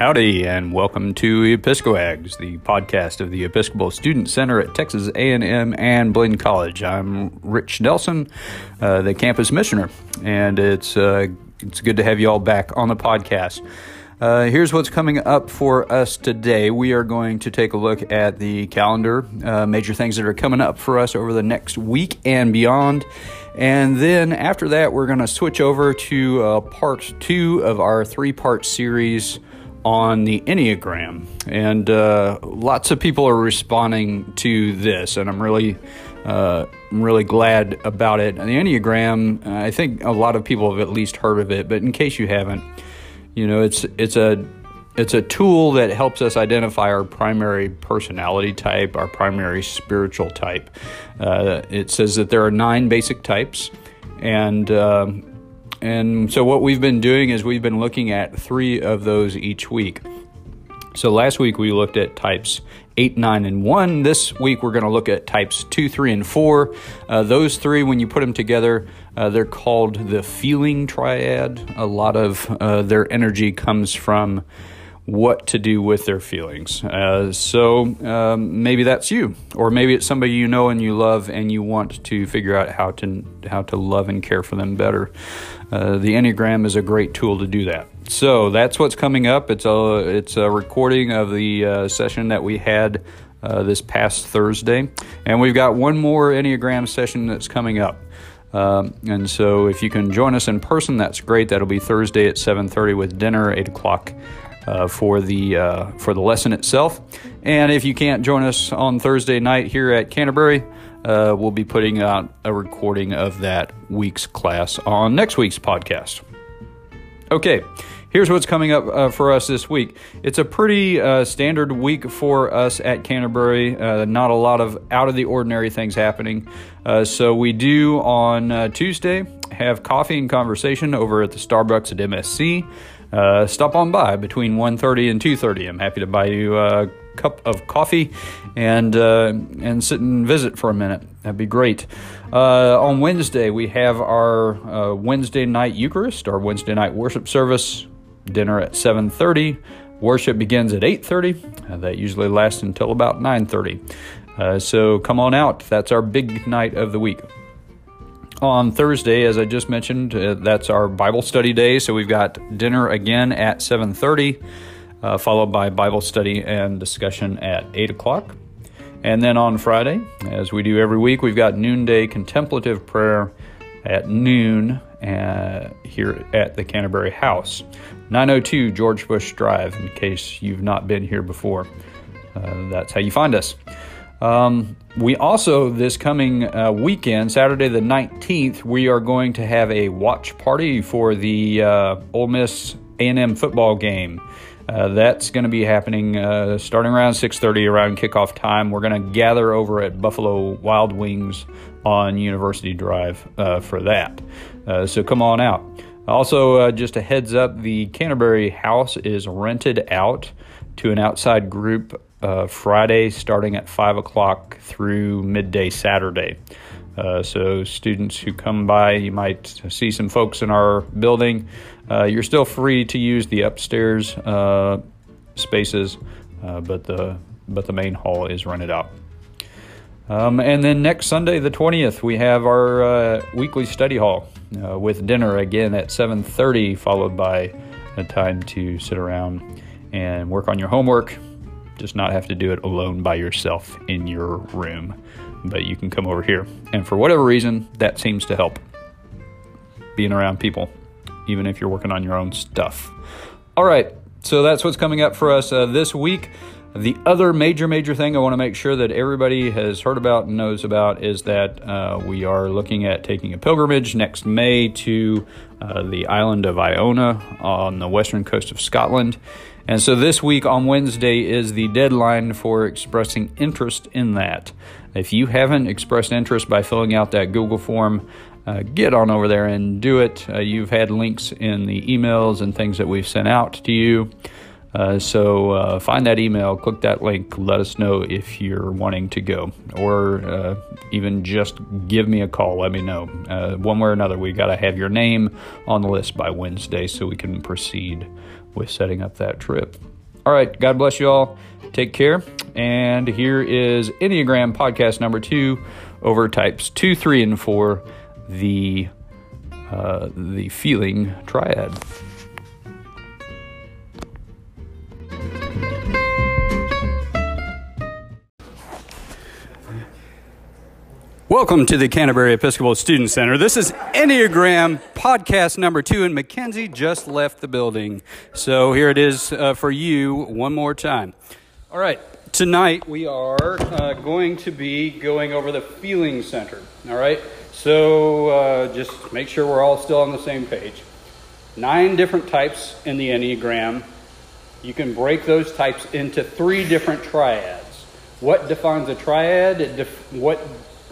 Howdy, and welcome to Episcoags, the podcast of the Episcopal Student Center at Texas A&M and Blinn College. I'm Rich Nelson, uh, the campus missioner, and it's uh, it's good to have you all back on the podcast. Uh, here's what's coming up for us today. We are going to take a look at the calendar, uh, major things that are coming up for us over the next week and beyond. And then after that, we're going to switch over to uh, part two of our three part series on the Enneagram, and uh, lots of people are responding to this, and I'm really, uh, I'm really glad about it. the Enneagram, I think a lot of people have at least heard of it, but in case you haven't, you know, it's it's a it's a tool that helps us identify our primary personality type, our primary spiritual type. Uh, it says that there are nine basic types, and um, and so, what we've been doing is we've been looking at three of those each week. So, last week we looked at types 8, 9, and 1. This week we're going to look at types 2, 3, and 4. Uh, those three, when you put them together, uh, they're called the feeling triad. A lot of uh, their energy comes from what to do with their feelings. Uh, so um, maybe that's you, or maybe it's somebody you know and you love, and you want to figure out how to how to love and care for them better. Uh, the Enneagram is a great tool to do that. So that's what's coming up. It's a it's a recording of the uh, session that we had uh, this past Thursday, and we've got one more Enneagram session that's coming up. Um, and so, if you can join us in person, that's great. That'll be Thursday at 7:30 with dinner, 8 o'clock uh, for the uh, for the lesson itself. And if you can't join us on Thursday night here at Canterbury, uh, we'll be putting out a recording of that week's class on next week's podcast. Okay, here's what's coming up uh, for us this week. It's a pretty uh, standard week for us at Canterbury. Uh, not a lot of out of the ordinary things happening. Uh, so we do on uh, Tuesday have coffee and conversation over at the Starbucks at MSC uh, stop on by between 1.30 and 2.30 i'm happy to buy you a cup of coffee and uh, and sit and visit for a minute. That'd be great. Uh, on wednesday we have our uh, wednesday night eucharist our wednesday night worship service dinner at 7.30 worship begins at 8.30 uh, that usually lasts until about 9.30 uh, so come on out. That's our big night of the week. On Thursday, as I just mentioned, uh, that's our Bible study day. So we've got dinner again at 7:30, uh, followed by Bible study and discussion at 8 o'clock. And then on Friday, as we do every week, we've got noonday contemplative prayer at noon uh, here at the Canterbury House, 902 George Bush Drive. In case you've not been here before, uh, that's how you find us. Um, we also, this coming uh, weekend, Saturday the 19th, we are going to have a watch party for the uh, Ole Miss A&M football game. Uh, that's going to be happening uh, starting around 6.30 around kickoff time. We're going to gather over at Buffalo Wild Wings on University Drive uh, for that. Uh, so come on out. Also, uh, just a heads up, the Canterbury House is rented out to an outside group uh, Friday starting at 5 o'clock through midday Saturday. So, students who come by, you might see some folks in our building. Uh, you're still free to use the upstairs uh, spaces, uh, but the but the main hall is rented out. Um, and then next Sunday, the 20th, we have our uh, weekly study hall with dinner again at 7:30, followed by a time to sit around and work on your homework just not have to do it alone by yourself in your room. But you can come over here. And for whatever reason, that seems to help being around people, even if you're working on your own stuff. All right, so that's what's coming up for us uh, this week. The other major, major thing I want to make sure that everybody has heard about and knows about is that uh, we are looking at taking a pilgrimage next May to uh, the island of Iona on the western coast of Scotland. And so this week on Wednesday is the deadline for expressing interest in that. If you haven't expressed interest by filling out that Google form, uh, get on over there and do it. Uh, you've had links in the emails and things that we've sent out to you. Uh, so uh, find that email, click that link, let us know if you're wanting to go, or uh, even just give me a call. Let me know. Uh, one way or another, we got to have your name on the list by Wednesday so we can proceed with setting up that trip. All right, God bless you all. Take care. And here is Enneagram podcast number two over types two, three, and four, the uh, the feeling triad. Welcome to the Canterbury Episcopal Student Center. This is Enneagram podcast number two, and Mackenzie just left the building. So here it is uh, for you one more time. All right, tonight we are uh, going to be going over the feeling center. All right, so uh, just make sure we're all still on the same page. Nine different types in the Enneagram. You can break those types into three different triads. What defines a triad? Def- what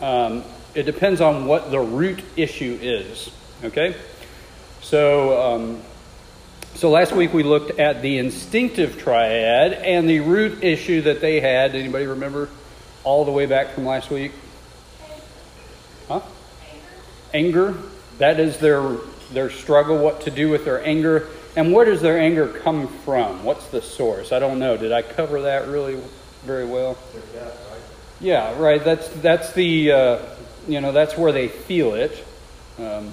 um, it depends on what the root issue is. Okay? So, um, so last week we looked at the instinctive triad and the root issue that they had. Anybody remember all the way back from last week? Anger. That is their their struggle. What to do with their anger, and where does their anger come from? What's the source? I don't know. Did I cover that really very well? Yeah, right. That's that's the uh, you know that's where they feel it, um,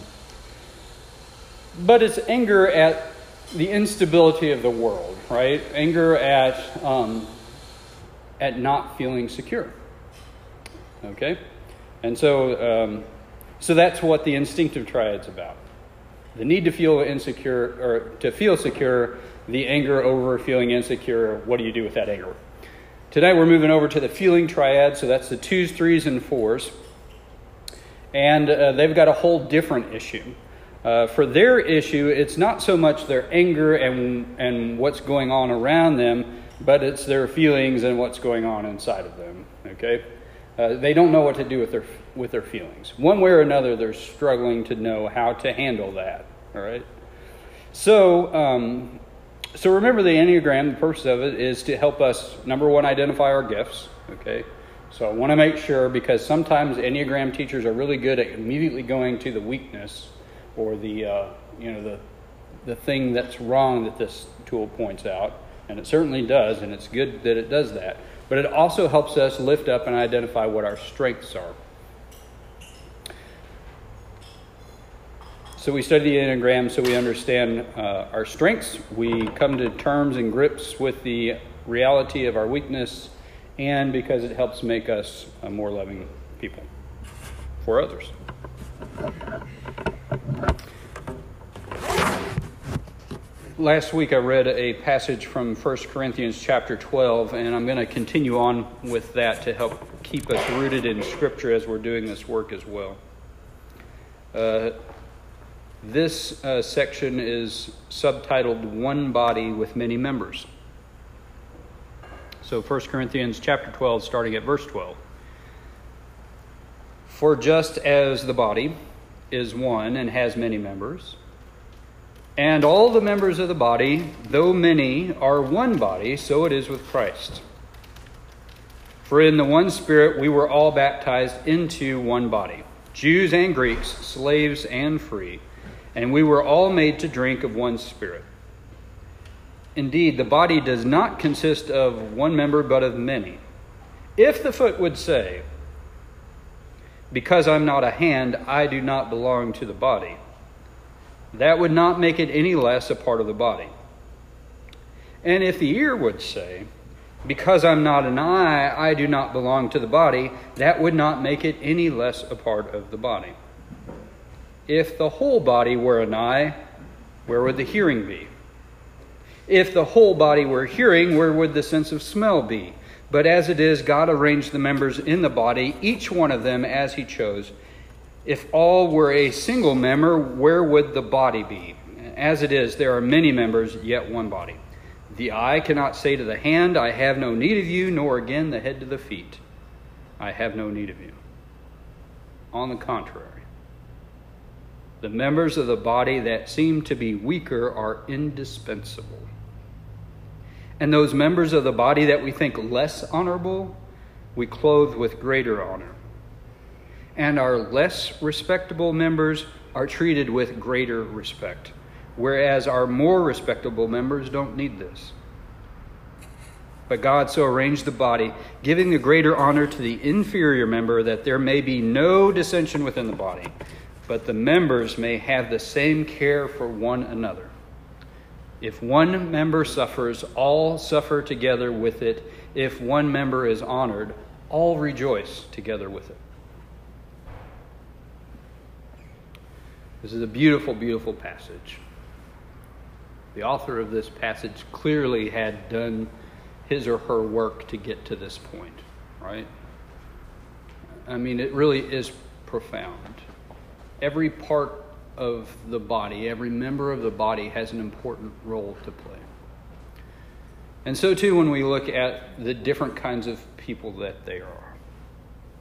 but it's anger at the instability of the world, right? Anger at um, at not feeling secure. Okay, and so um, so that's what the instinctive triad's about. The need to feel insecure or to feel secure, the anger over feeling insecure. What do you do with that anger? Today we're moving over to the feeling triad, so that's the twos, threes, and fours. And uh, they've got a whole different issue. Uh, for their issue, it's not so much their anger and, and what's going on around them, but it's their feelings and what's going on inside of them. Okay? Uh, they don't know what to do with their, with their feelings. One way or another, they're struggling to know how to handle that. All right? So, um, so remember the Enneagram, the purpose of it is to help us, number one, identify our gifts. Okay? So I want to make sure because sometimes Enneagram teachers are really good at immediately going to the weakness or the, uh, you know, the, the thing that's wrong that this tool points out. And it certainly does, and it's good that it does that. But it also helps us lift up and identify what our strengths are. So we study the Enneagram so we understand uh, our strengths. We come to terms and grips with the reality of our weakness, and because it helps make us more loving people for others. Last week I read a passage from 1 Corinthians chapter 12, and I'm going to continue on with that to help keep us rooted in Scripture as we're doing this work as well. Uh, this uh, section is subtitled One Body with Many Members. So 1 Corinthians chapter 12 starting at verse 12. For just as the body is one and has many members, and all the members of the body, though many, are one body, so it is with Christ. For in the one Spirit we were all baptized into one body Jews and Greeks, slaves and free and we were all made to drink of one Spirit. Indeed, the body does not consist of one member, but of many. If the foot would say, Because I'm not a hand, I do not belong to the body, that would not make it any less a part of the body. And if the ear would say, Because I'm not an eye, I do not belong to the body, that would not make it any less a part of the body. If the whole body were an eye, where would the hearing be? If the whole body were hearing, where would the sense of smell be? But as it is, God arranged the members in the body, each one of them as He chose. If all were a single member, where would the body be? As it is, there are many members, yet one body. The eye cannot say to the hand, I have no need of you, nor again the head to the feet, I have no need of you. On the contrary, the members of the body that seem to be weaker are indispensable. And those members of the body that we think less honorable, we clothe with greater honor. And our less respectable members are treated with greater respect, whereas our more respectable members don't need this. But God so arranged the body, giving the greater honor to the inferior member, that there may be no dissension within the body, but the members may have the same care for one another. If one member suffers, all suffer together with it. If one member is honored, all rejoice together with it. This is a beautiful, beautiful passage. The author of this passage clearly had done his or her work to get to this point, right? I mean, it really is profound. Every part of the body, every member of the body has an important role to play. And so, too, when we look at the different kinds of people that they are,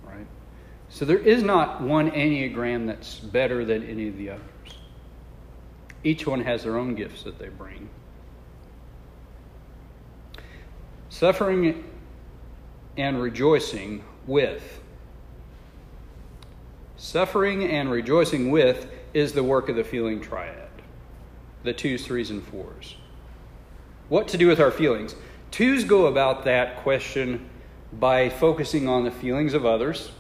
right? So, there is not one Enneagram that's better than any of the others. Each one has their own gifts that they bring. Suffering and rejoicing with. Suffering and rejoicing with is the work of the feeling triad the twos, threes, and fours. What to do with our feelings? Twos go about that question by focusing on the feelings of others.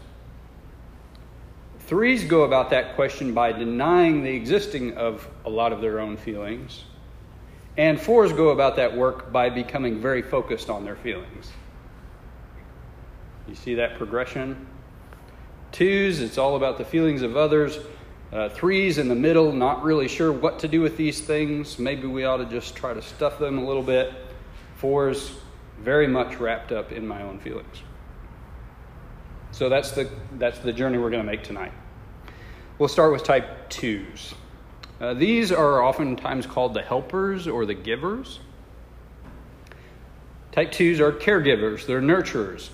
Threes go about that question by denying the existing of a lot of their own feelings. And fours go about that work by becoming very focused on their feelings. You see that progression? Twos, it's all about the feelings of others. Uh, threes in the middle, not really sure what to do with these things. Maybe we ought to just try to stuff them a little bit. Fours, very much wrapped up in my own feelings. So that's the, that's the journey we're going to make tonight. We'll start with type twos. Uh, these are oftentimes called the helpers or the givers. Type 2s are caregivers, they're nurturers.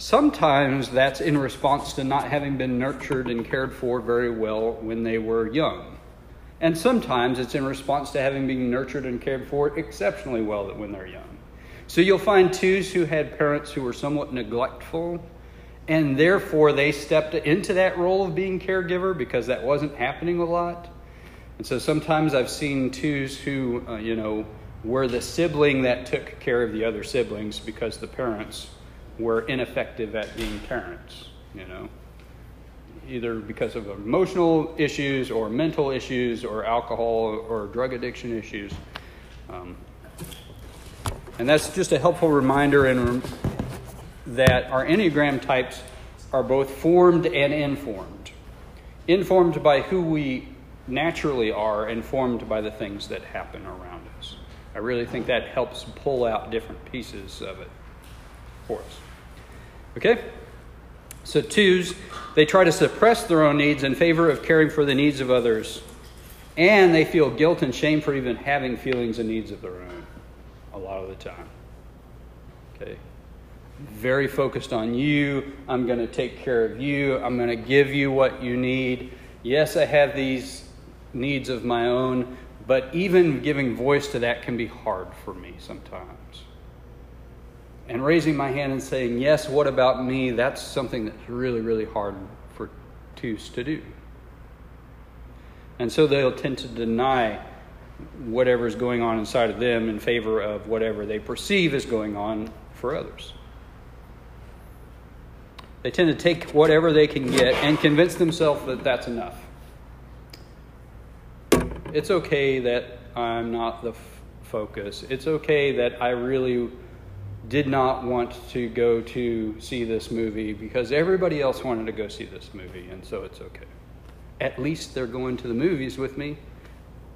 Sometimes that's in response to not having been nurtured and cared for very well when they were young. And sometimes it's in response to having been nurtured and cared for exceptionally well when they're young. So you'll find twos who had parents who were somewhat neglectful, and therefore they stepped into that role of being caregiver because that wasn't happening a lot. And so sometimes I've seen twos who, uh, you know, were the sibling that took care of the other siblings because the parents were ineffective at being parents, you know, either because of emotional issues or mental issues or alcohol or drug addiction issues. Um, and that's just a helpful reminder in, that our Enneagram types are both formed and informed. Informed by who we naturally are informed by the things that happen around us. I really think that helps pull out different pieces of it for us. Okay? So, twos, they try to suppress their own needs in favor of caring for the needs of others. And they feel guilt and shame for even having feelings and needs of their own a lot of the time. Okay? Very focused on you. I'm going to take care of you. I'm going to give you what you need. Yes, I have these needs of my own, but even giving voice to that can be hard for me sometimes. And raising my hand and saying, Yes, what about me? That's something that's really, really hard for twos to do. And so they'll tend to deny whatever's going on inside of them in favor of whatever they perceive is going on for others. They tend to take whatever they can get and convince themselves that that's enough it's okay that I'm not the f- focus. It's okay that I really did not want to go to see this movie because everybody else wanted to go see this movie, and so it's okay. At least they're going to the movies with me.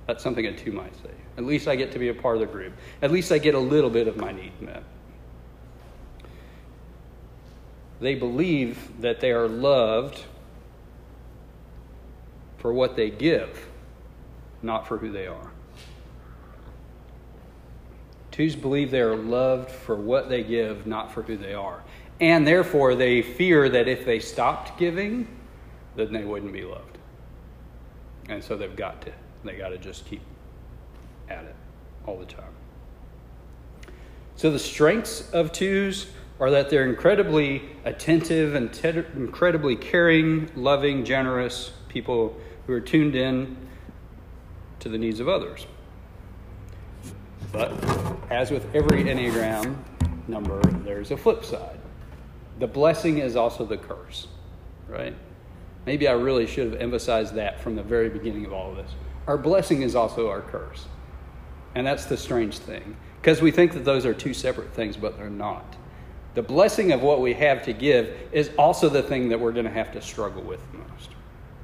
That's something a two might say. At least I get to be a part of the group. At least I get a little bit of my need met. They believe that they are loved for what they give not for who they are. Twos believe they are loved for what they give, not for who they are. And therefore, they fear that if they stopped giving, then they wouldn't be loved. And so they've got to. They got to just keep at it all the time. So the strengths of twos are that they're incredibly attentive and te- incredibly caring, loving, generous people who are tuned in to the needs of others. But as with every Enneagram number, there's a flip side. The blessing is also the curse, right? Maybe I really should have emphasized that from the very beginning of all of this. Our blessing is also our curse. And that's the strange thing. Because we think that those are two separate things, but they're not. The blessing of what we have to give is also the thing that we're going to have to struggle with most.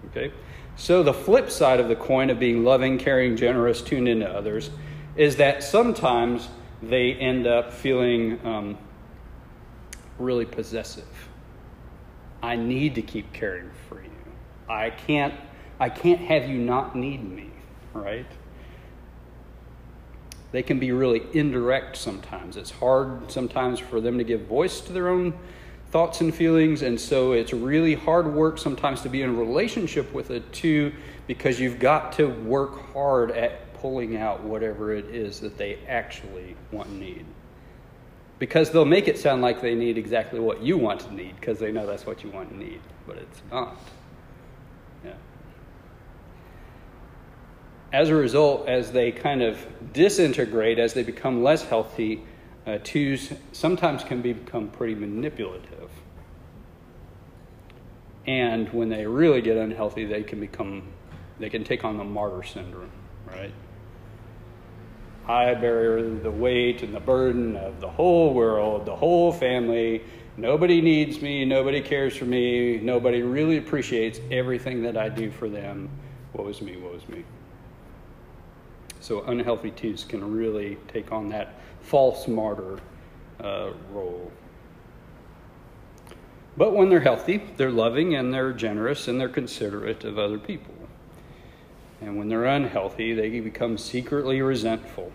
Okay? So, the flip side of the coin of being loving, caring, generous, tuned into others is that sometimes they end up feeling um, really possessive. I need to keep caring for you. I can't, I can't have you not need me, right? They can be really indirect sometimes. It's hard sometimes for them to give voice to their own thoughts and feelings, and so it's really hard work sometimes to be in a relationship with a two because you've got to work hard at pulling out whatever it is that they actually want and need. Because they'll make it sound like they need exactly what you want to need because they know that's what you want and need, but it's not. Yeah. As a result, as they kind of disintegrate, as they become less healthy, uh, twos sometimes can become pretty manipulative. And when they really get unhealthy, they can become, they can take on the martyr syndrome, right? I bear the weight and the burden of the whole world, the whole family. Nobody needs me. Nobody cares for me. Nobody really appreciates everything that I do for them. Woe is me, woe is me. So unhealthy twos can really take on that false martyr uh, role. But when they're healthy, they're loving and they're generous and they're considerate of other people. And when they're unhealthy, they become secretly resentful.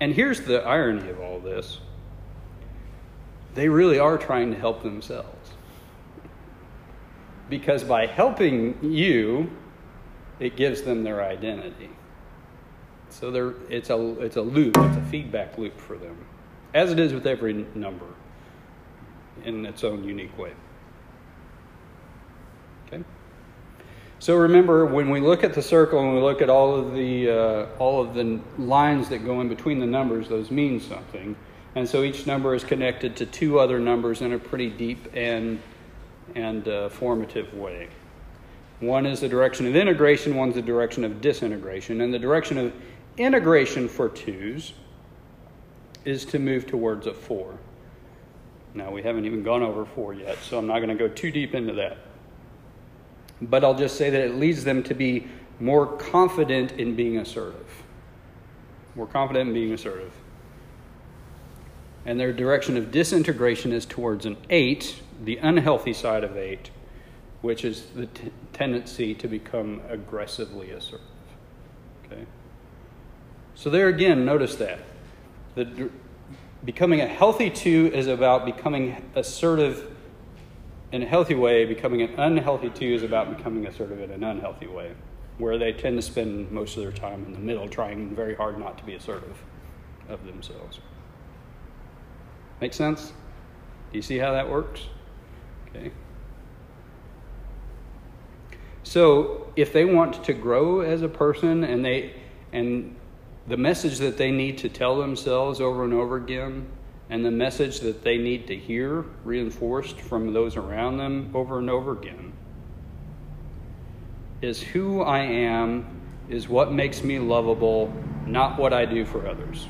And here's the irony of all this they really are trying to help themselves. Because by helping you, it gives them their identity. So there, it's a it's a loop, it's a feedback loop for them, as it is with every number, in its own unique way. So remember, when we look at the circle and we look at all of the uh, all of the lines that go in between the numbers, those mean something, and so each number is connected to two other numbers in a pretty deep and and uh, formative way. One is the direction of integration, one's the direction of disintegration, and the direction of integration for twos is to move towards a four. Now we haven't even gone over four yet, so I'm not going to go too deep into that. But I'll just say that it leads them to be more confident in being assertive. More confident in being assertive. And their direction of disintegration is towards an eight, the unhealthy side of eight, which is the t- tendency to become aggressively assertive. Okay? So, there again, notice that. The, becoming a healthy two is about becoming assertive in a healthy way, becoming an unhealthy two is about becoming assertive in an unhealthy way, where they tend to spend most of their time in the middle trying very hard not to be assertive of themselves. Make sense? Do you see how that works? Okay. So, if they want to grow as a person and they and the message that they need to tell themselves over and over again and the message that they need to hear reinforced from those around them over and over again is who I am, is what makes me lovable, not what I do for others.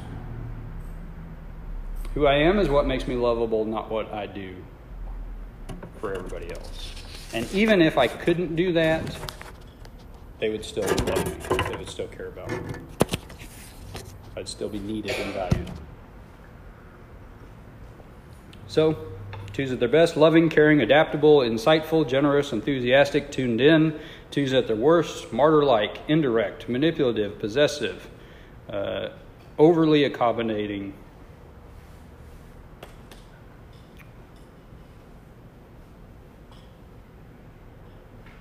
Who I am is what makes me lovable, not what I do for everybody else. And even if I couldn't do that, they would still love me. They would still care about me. I'd still be needed and valued. So, twos at their best loving, caring, adaptable, insightful, generous, enthusiastic, tuned in. Twos at their worst martyr like, indirect, manipulative, possessive, uh, overly accommodating.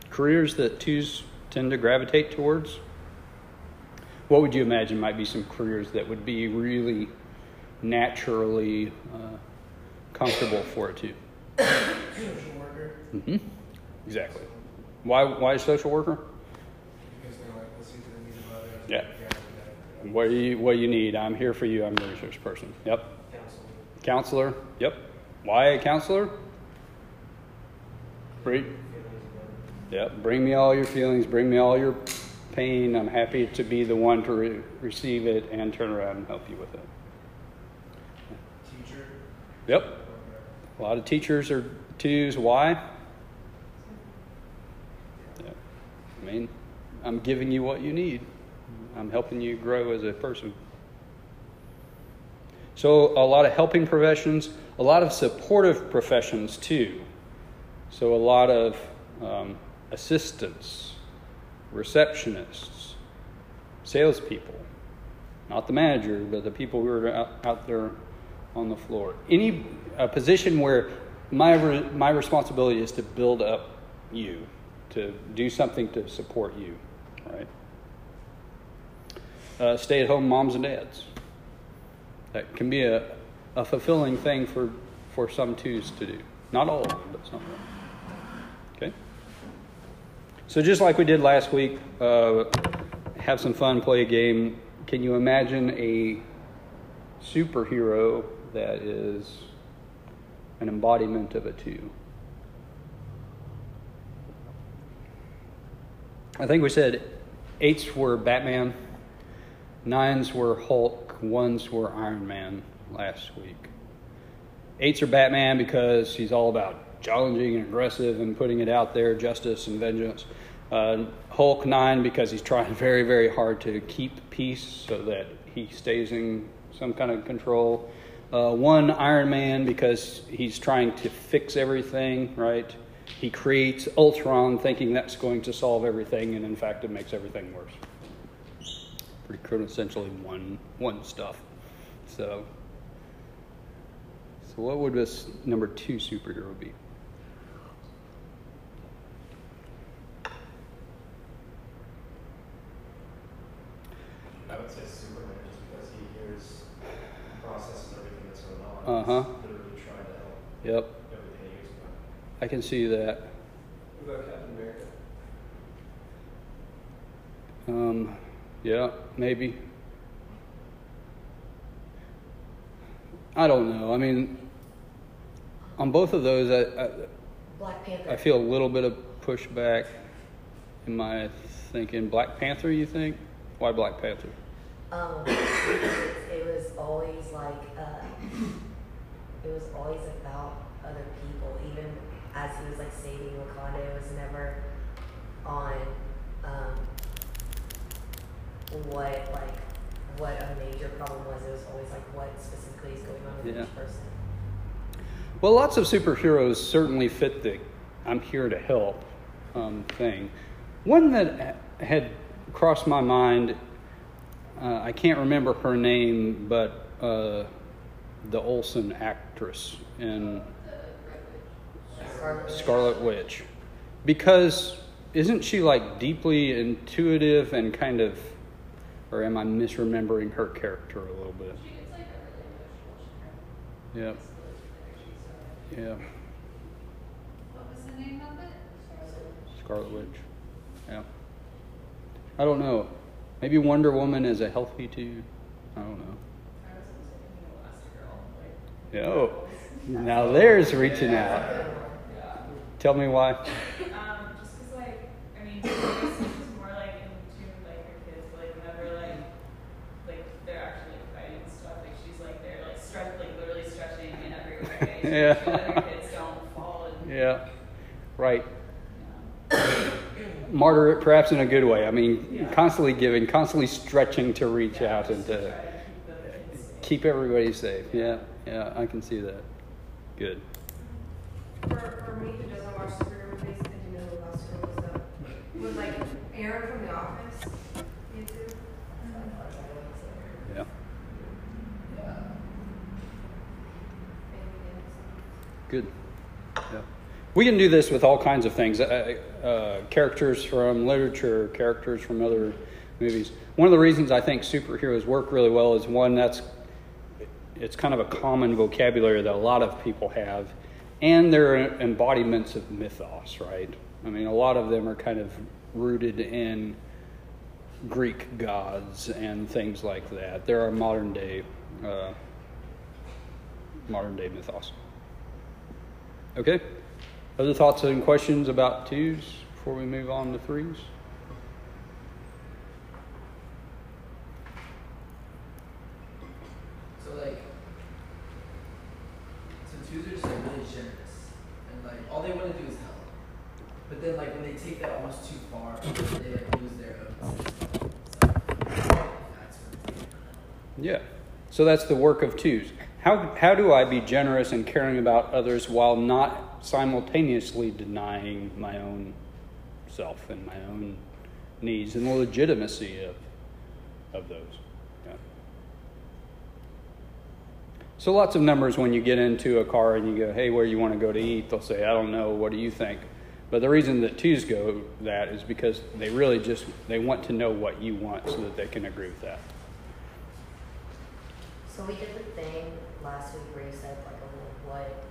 Careers that twos tend to gravitate towards. What would you imagine might be some careers that would be really naturally uh, comfortable for it too. Social worker. Mm-hmm. Exactly. Why? Why social worker? Because they're like, listen to the needs of others. Yeah. Yeah. What do you What do you need? I'm here for you. I'm the resource person. Yep. Counseling. Counselor. Yep. Why a counselor? Bring, yep. Bring me all your feelings. Bring me all your pain. I'm happy to be the one to re- receive it and turn around and help you with it. Teacher. Yep. A lot of teachers are twos. Why? Yeah. I mean, I'm giving you what you need. I'm helping you grow as a person. So, a lot of helping professions, a lot of supportive professions too. So, a lot of um, assistants, receptionists, salespeople. Not the manager, but the people who are out, out there on the floor. Any a position where my re, my responsibility is to build up you, to do something to support you, right? Uh, stay at home moms and dads. That can be a, a fulfilling thing for, for some twos to do. Not all of them, but some of them. Okay? So, just like we did last week, uh, have some fun, play a game. Can you imagine a superhero that is an embodiment of a two? I think we said eights were Batman, nines were Hulk, ones were Iron Man last week. Eights are Batman because he's all about challenging and aggressive and putting it out there, justice and vengeance. Uh, Hulk nine because he's trying very, very hard to keep peace so that he stays in some kind of control. Uh, one Iron Man because he's trying to fix everything, right? He creates Ultron thinking that's going to solve everything, and in fact, it makes everything worse. Pretty quintessentially one one stuff. So, so what would this number two superhero be? I would say Superman just because he hears, processes everything that's going on. Uh-huh. Literally trying to help Yep, everything he hears about. I can see that. What about Captain America? Um, yeah, maybe. I don't know. I mean, on both of those, I, Black Panther. I, I feel a little bit of pushback in my thinking. Black Panther, you think? Why Black Panther? Um, because it was always like, uh, it was always about other people. Even as he was like saving Wakanda, it was never on um, what like what a major problem was. It was always like what specifically is going on with Yeah. each person. Well, lots of superheroes certainly fit the I'm here to help um, thing. One that had crossed my mind, uh, I can't remember her name, but uh, the Olsen actress in Scarlet Witch. Because isn't she like deeply intuitive and kind of, or am I misremembering her character a little bit? It's like a really emotional Yeah, yeah. What was the name of it? Scarlet Witch. Yeah. I don't know. Maybe Wonder Woman is a healthy dude. I don't know. I was thinking Elastigirl. Like, Yeah. Oh, now there's reaching out. Tell me why. Um, just cause like, I mean, I guess she's more like in tune with like her kids, like whenever like, like they're actually fighting stuff, like she's like they're like stretch, like literally stretching in every Yeah. make sure that her kids don't fall and. Yeah. Right. know. Martyr it perhaps in a good way. I mean, Yeah. constantly giving, constantly stretching to reach Yeah, out and to to keep the safe. keep everybody safe. Yeah. Yeah, I can see that. Good. For, for me who doesn't watch superhero movies and do know who Elastigirl is, though, would like Erin from The Office, you too? Yeah. Good. Yeah. We can do this with all kinds of things. Uh, uh, characters from literature, characters from other movies. One of the reasons I think superheroes work really well is one that's it's kind of a common vocabulary that a lot of people have, and they're embodiments of mythos, right? I mean, a lot of them are kind of rooted in Greek gods and things like that. There are modern day uh, modern day mythos. Okay. Other thoughts and questions about twos before we move on to threes? Like, so twos are just like really generous, and like all they want to do is help. But then like when they take that almost too far, they like lose their own Yeah. So that's the work of twos. How, how do I be generous and caring about others while not simultaneously denying my own self and my own needs and the legitimacy of, of those? Yeah. So lots of numbers when you get into a car and you go, hey, where you want to go to eat? They'll say, I don't know. What do you think? But the reason that twos go that is because they really just they want to know what you want so that they can agree with that. So we did the thing last week where you said like a little what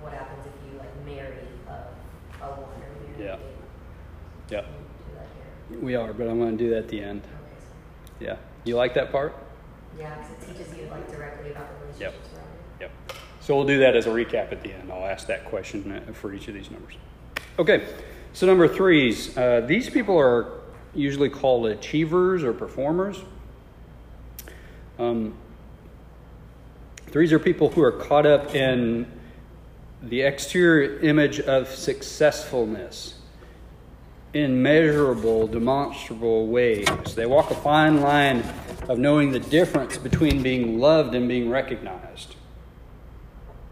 what happens if you like marry a, a one or marry Yeah. a eight? Yep. Can you do that here? We are, but I'm going to do that at the end. Okay, Yeah. You like that part? Yeah, because it teaches you like directly about the relationships you. Yep. So we'll do that as a recap at the end. I'll ask that question uh, for each of these numbers. Okay. So number threes. Uh, these people are usually called achievers or performers. Um, threes are people who are caught up in the exterior image of successfulness in measurable, demonstrable ways. They walk a fine line of knowing the difference between being loved and being recognized.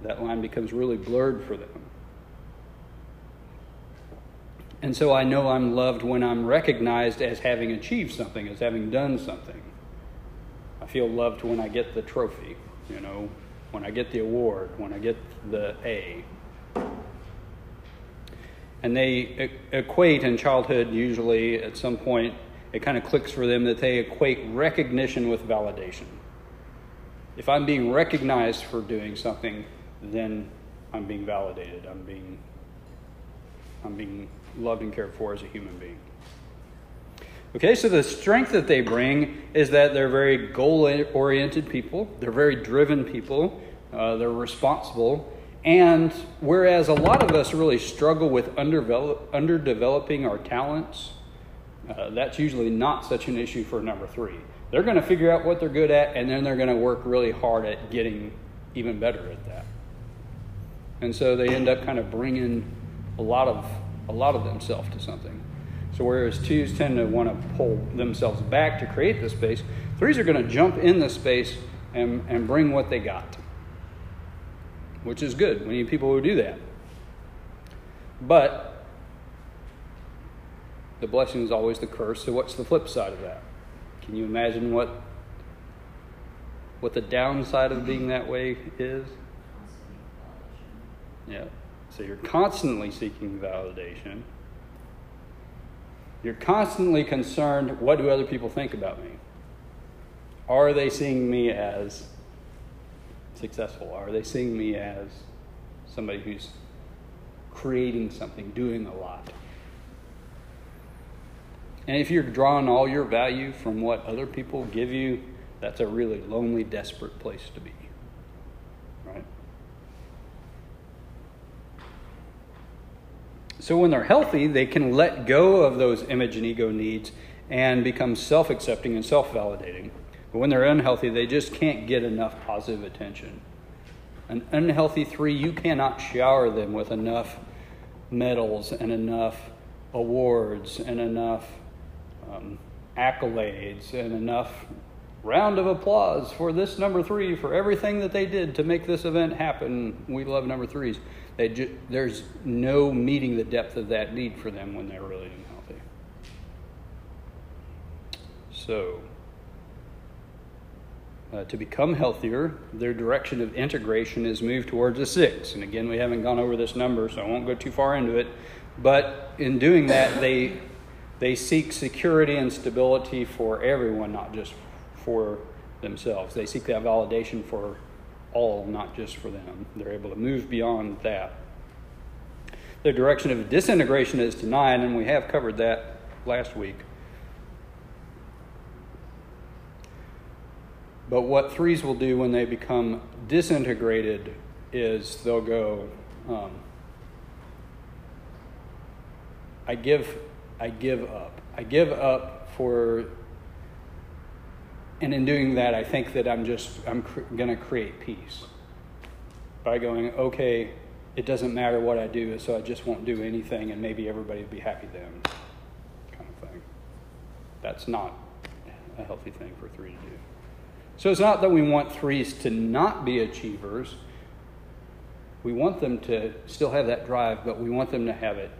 That line becomes really blurred for them. And so I know I'm loved when I'm recognized as having achieved something, as having done something. I feel loved when I get the trophy, you know, when I get the award, when I get the A. And they equate in childhood, usually at some point, it kind of clicks for them that they equate recognition with validation. If I'm being recognized for doing something, then I'm being validated. I'm being, I'm being loved and cared for as a human being. Okay, so the strength that they bring is that they're very goal oriented people, they're very driven people, uh, they're responsible. And whereas a lot of us really struggle with underdevelop, underdeveloping our talents, uh, that's usually not such an issue for number three. They're going to figure out what they're good at, and then they're going to work really hard at getting even better at that. And so they end up kind of bringing a lot of a lot of themselves to something. So whereas twos tend to want to pull themselves back to create the space, threes are going to jump in the space and, and bring what they got, which is good. We need people who do that. But the blessing is always the curse. So what's the flip side of that? Can you imagine what what the downside of being that way is? Yeah. So you're constantly seeking validation. You're constantly concerned what do other people think about me? Are they seeing me as successful? Are they seeing me as somebody who's creating something, doing a lot? And if you're drawing all your value from what other people give you, that's a really lonely, desperate place to be. Right? So when they're healthy, they can let go of those image and ego needs and become self accepting and self validating. But when they're unhealthy, they just can't get enough positive attention. An unhealthy three, you cannot shower them with enough medals and enough awards and enough um, accolades and enough round of applause for this number three for everything that they did to make this event happen. We love number threes. Ju- there's no meeting the depth of that need for them when they're really unhealthy. So, uh, to become healthier, their direction of integration is moved towards a six. And again, we haven't gone over this number, so I won't go too far into it. But in doing that, they they seek security and stability for everyone, not just for themselves. They seek that validation for all, not just for them. They're able to move beyond that. The direction of disintegration is denied, and we have covered that last week. But what threes will do when they become disintegrated is they'll go, um, I give, I give up. I give up for, and in doing that, I think that I'm just, I'm cr- going to create peace by going, okay, it doesn't matter what I do, so I just won't do anything, and maybe everybody will be happy then, kind of thing. That's not a healthy thing for three to do. So it's not that we want threes to not be achievers. We want them to still have that drive, but we want them to have it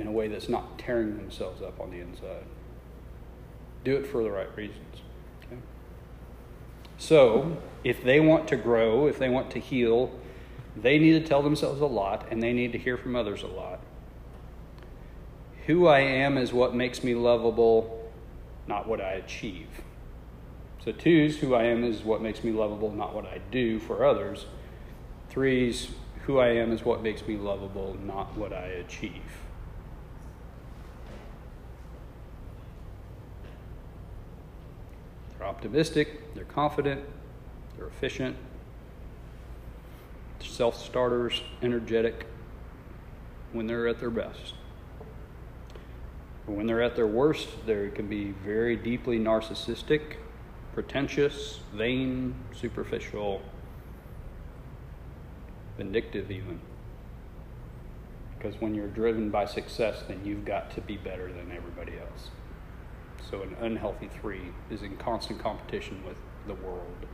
in a way that's not tearing themselves up on the inside. Do it for the right reasons. Okay? So, if they want to grow, if they want to heal, they need to tell themselves a lot and they need to hear from others a lot. Who I am is what makes me lovable, not what I achieve. So, twos, who I am is what makes me lovable, not what I do for others. Threes, who I am is what makes me lovable, not what I achieve. They're optimistic, they're confident, they're efficient, self starters, energetic when they're at their best. When they're at their worst, they can be very deeply narcissistic, pretentious, vain, superficial, vindictive, even. Because when you're driven by success, then you've got to be better than everybody else. So an unhealthy three is in constant competition with the world.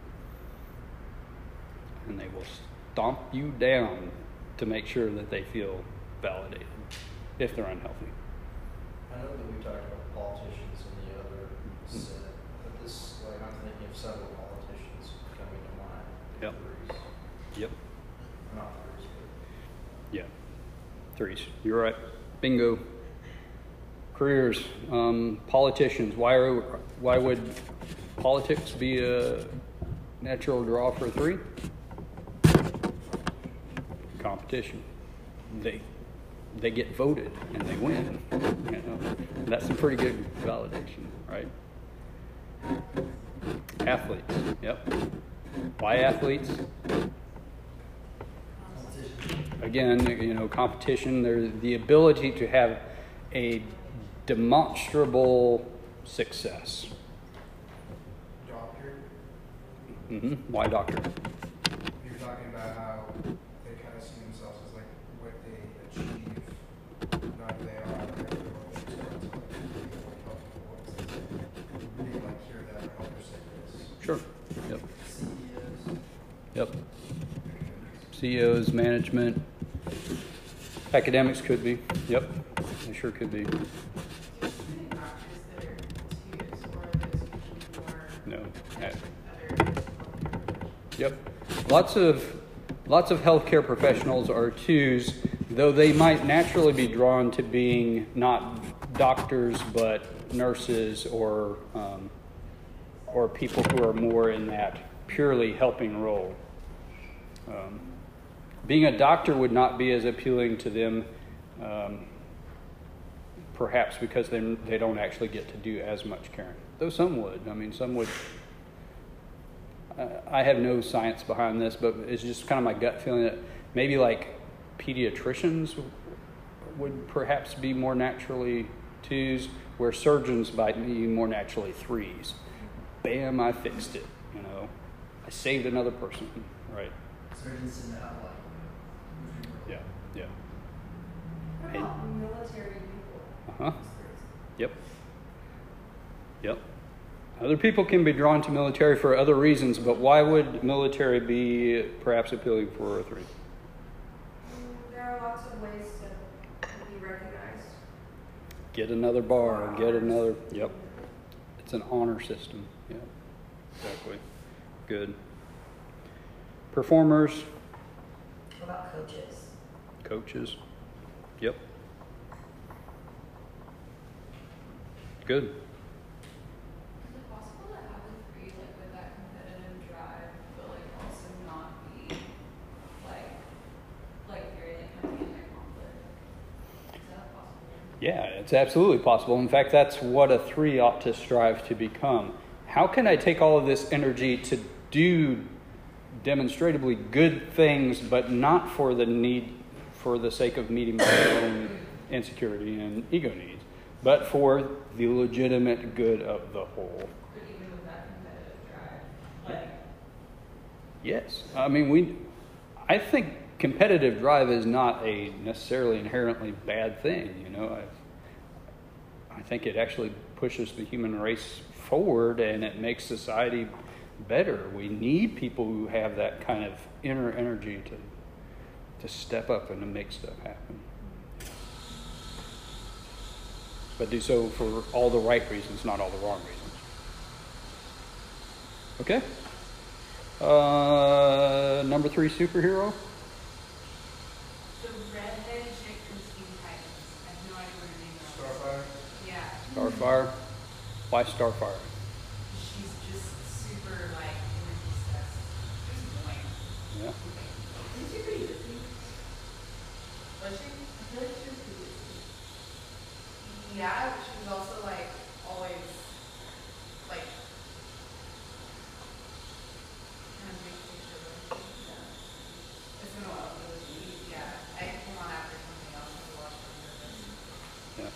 And they will stomp you down to make sure that they feel validated if they're unhealthy. I know that we talked about politicians in the other set, but this, like, I'm thinking of several politicians coming to mind. Yep. Threes. Yep. Not threes, but. Yeah. Threes. You're right. Bingo. Careers. Um, politicians. Why are why would politics be a natural draw for three? Competition. They they get voted and they win. You know? That's a pretty good validation, right? Athletes. Yep. Why athletes? again, you know, competition, there's the ability to have a demonstrable success. Doctor, hmm Why doctor? you're talking about how they kind of see themselves as like what they achieve, not who they are. Like, they're what they experience, like, they like help people. They like hear that or help their sickness. Sure. Yep. CEOs. Yep. CEOs, management, academics could be. Yep. They sure could be. Yep. Lots of lots of healthcare professionals are twos, though they might naturally be drawn to being not doctors but nurses or um, or people who are more in that purely helping role. Um, being a doctor would not be as appealing to them, um, perhaps because they, they don't actually get to do as much caring. Though some would. I mean, some would I have no science behind this, but it's just kind of my gut feeling that maybe like pediatricians would perhaps be more naturally twos, where surgeons might be more naturally threes. Bam, I fixed it. You know, I saved another person. Right? Surgeons in the outline. Yeah. Yeah. What about military people? Uh huh. Yep. Yep. Other people can be drawn to military for other reasons, but why would military be perhaps appealing for a three? There are lots of ways to be recognized. Get another bar, get another. Yep. It's an honor system. Yep. Exactly. Good. Performers, What about coaches? coaches. Yep. Good. Is it possible to have a three Yeah, it's absolutely possible. In fact, that's what a three ought to strive to become. How can I take all of this energy to do demonstrably good things, but not for the need, for the sake of meeting my own insecurity and ego needs, but for the legitimate good of the whole? But even with that competitive drive, like, Yes, I mean we. I think competitive drive is not a necessarily inherently bad thing. You know, I think it actually pushes the human race forward and it makes society better. We need people who have that kind of inner energy to to step up and to make stuff happen. But do so for all the right reasons, not all the wrong reasons. Okay. Uh, number three superhero. The redhead chick from Teen Titans. I have no idea what her name is. Starfire? Yeah. Starfire. Why Starfire? She's just super like energy. Yeah. Isn't she pretty Disney? Was she? I feel like she was. Yeah, but she was also like always like Kind of big picture, but yeah. it's been a while. It was yeah. I came on after something else and watched it on purpose. Yeah.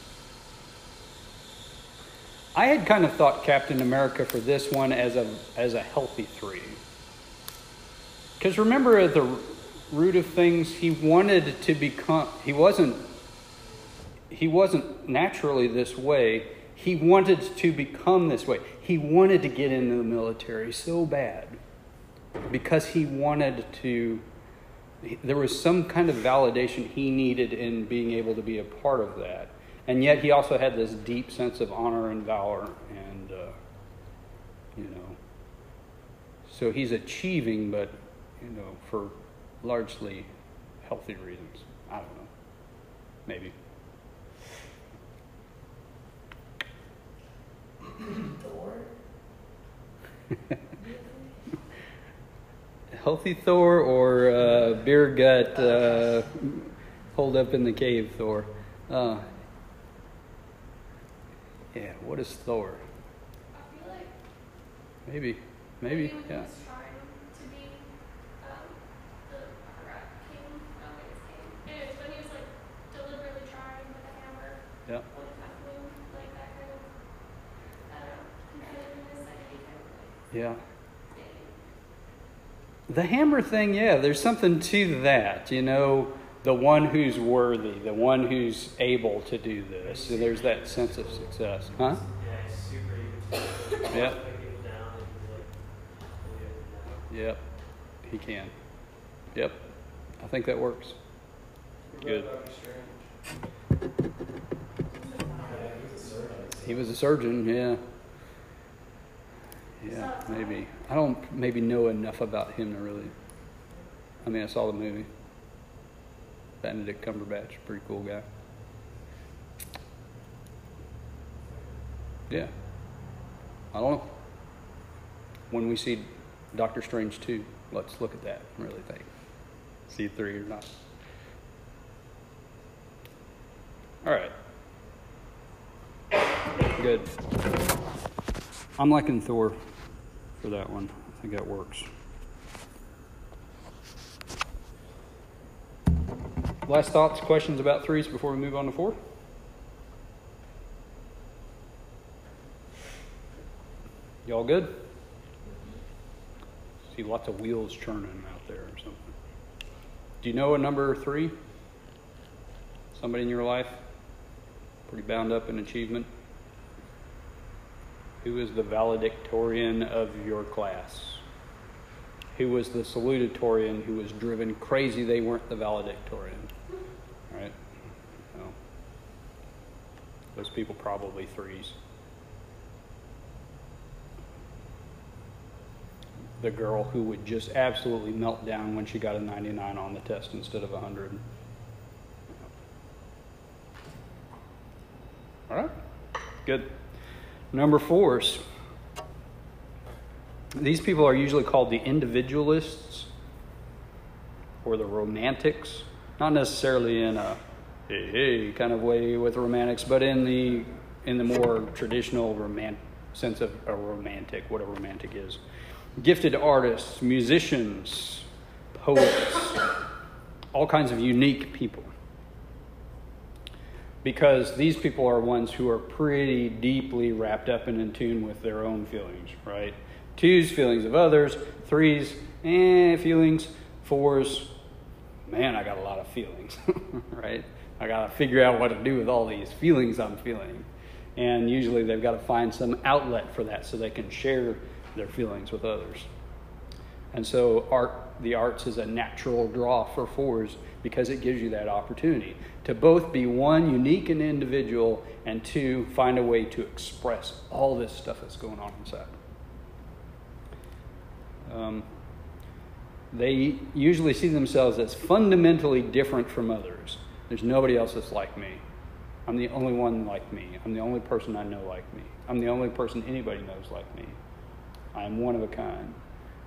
I had kind of thought Captain America for this one as a as a healthy three. Because remember, at the root of things, he wanted to become. He wasn't. He wasn't naturally this way. He wanted to become this way. He wanted to get into the military so bad because he wanted to. There was some kind of validation he needed in being able to be a part of that. And yet he also had this deep sense of honor and valor, and, uh, you know. So he's achieving, but, you know, for largely healthy reasons. I don't know. Maybe. Thor. Healthy Thor or uh, beer gut uh, holed up in the cave Thor? Uh, yeah, what is Thor? I feel like Maybe, maybe, he yeah. was trying to be um, the I forgot king, I don't think it's king. Anyways, but he was like deliberately trying with a hammer, Yeah. with a kind of moon, like that kind of I don't know, competitiveness that he kind of like Yeah. The hammer thing, yeah, there's something to that, you know, the one who's worthy, the one who's able to do this. So there's that sense of success. Huh? Yeah, he's super. Yep. Put people down and he's like, really up and down. Yep. He can. Yep. I think that works. Good. He was a surgeon, yeah. Yeah, maybe. I don't maybe know enough about him to really. I mean, I saw the movie. Benedict Cumberbatch, pretty cool guy. Yeah. I don't know. When we see Doctor Strange 2, let's look at that and really think. See three or not. All right. Good. I'm liking Thor for that one. I think that works. Last thoughts, questions about threes before we move on to four? Y'all good? See lots of wheels churning out there or something. Do you know a number three? Somebody in your life? Pretty bound up in achievement? Who is the valedictorian of your class? Who was the salutatorian who was driven crazy they weren't the valedictorian? Right? No. Those people probably threes. The girl who would just absolutely melt down when she got a 99 on the test instead of a 100. All right. Good. Number fours. These people are usually called the individualists or the romantics, not necessarily in a hey, hey kind of way with romantics, but in the in the more traditional roman- sense of a romantic, what a romantic is. Gifted artists, musicians, poets, all kinds of unique people. Because these people are ones who are pretty deeply wrapped up and in tune with their own feelings, right? Twos, feelings of others. Threes, eh, feelings. Fours, man, I got a lot of feelings, right? I got to figure out what to do with all these feelings I'm feeling. And usually they've got to find some outlet for that so they can share their feelings with others. And so art, the arts is a natural draw for fours because it gives you that opportunity to both be one, unique and individual, and two, find a way to express all this stuff that's going on inside. Um, they usually see themselves as fundamentally different from others. There's nobody else that's like me. I'm the only one like me. I'm the only person I know like me. I'm the only person anybody knows like me. I am one of a kind.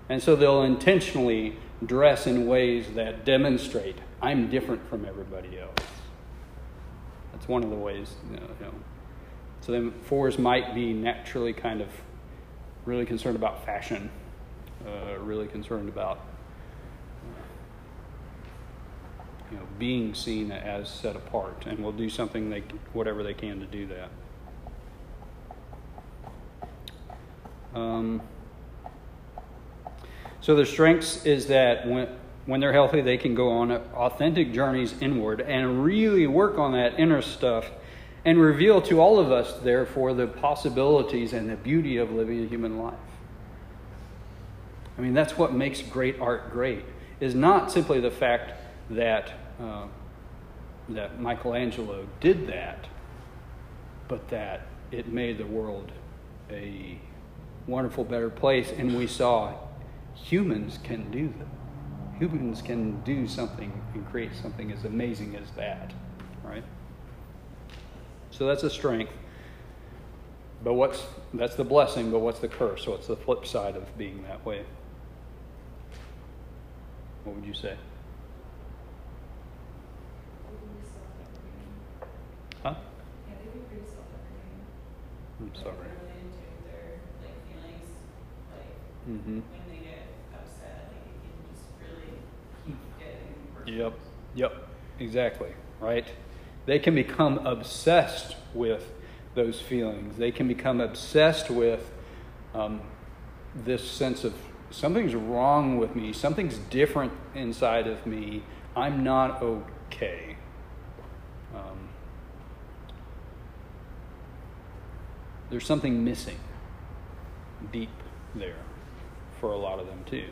And so they'll intentionally dress in ways that demonstrate I'm different from everybody else. That's one of the ways, you know. You know. So then fours might be naturally kind of really concerned about fashion, uh, really concerned about you know being seen as set apart, and will do something they whatever they can to do that. Um, so their strengths is that when when they're healthy, they can go on authentic journeys inward and really work on that inner stuff and reveal to all of us, therefore, the possibilities and the beauty of living a human life. I mean, that's what makes great art great, is not simply the fact that, uh, that Michelangelo did that, but that it made the world a wonderful, better place, and we saw humans can do that humans can do something and create something as amazing as that, right? So that's a strength. But what's that's the blessing, but what's the curse? What's the flip side of being that way? What would you say? Huh? Yeah, they can pretty self-deprecating. I'm Like, sorry. they're really into their like feelings, like Mm-hmm. when they get upset, like it can just really keep getting worse. Yep. Yep. Exactly. Right? They can become obsessed with those feelings. They can become obsessed with um, this sense of something's wrong with me, something's different inside of me, I'm not okay. Um, there's something missing deep there for a lot of them, too.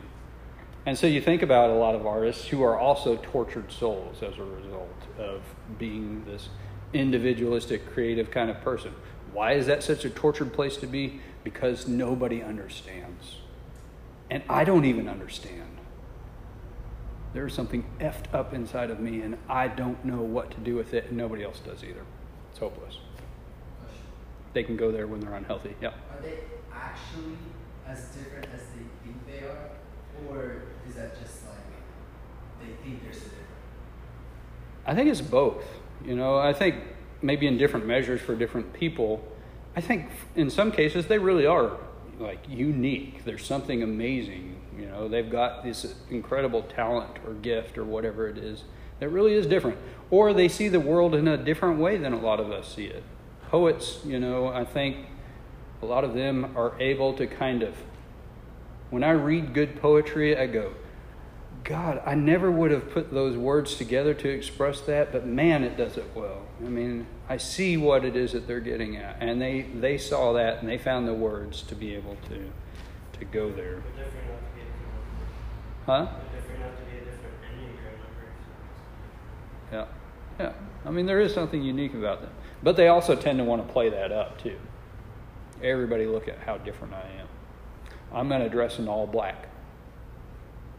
And so you think about a lot of artists who are also tortured souls as a result of being this individualistic, creative kind of person. Why is that such a tortured place to be? Because nobody understands. And I don't even understand. There's something effed up inside of me, and I don't know what to do with it, and nobody else does either. It's hopeless. They can go there when they're unhealthy. Yeah. Are they actually as different as they think they are? Or is that just like they think they're so different? I think it's both. You know, I think maybe in different measures for different people. I think in some cases they really are like unique. There's something amazing. You know, they've got this incredible talent or gift or whatever it is that really is different. Or they see the world in a different way than a lot of us see it. Poets, you know, I think a lot of them are able to kind of, when I read good poetry, I go, God, I never would have put those words together to express that, but man, it does it well. I mean, I see what it is that they're getting at, and they they saw that and they found the words to be able to to go there. But different enough to be a different Huh? But different enough to be a different enneagram number. Yeah. Yeah. I mean, there is something unique about them. But they also tend to want to play that up, too. Everybody look at how different I am. I'm going to dress in all black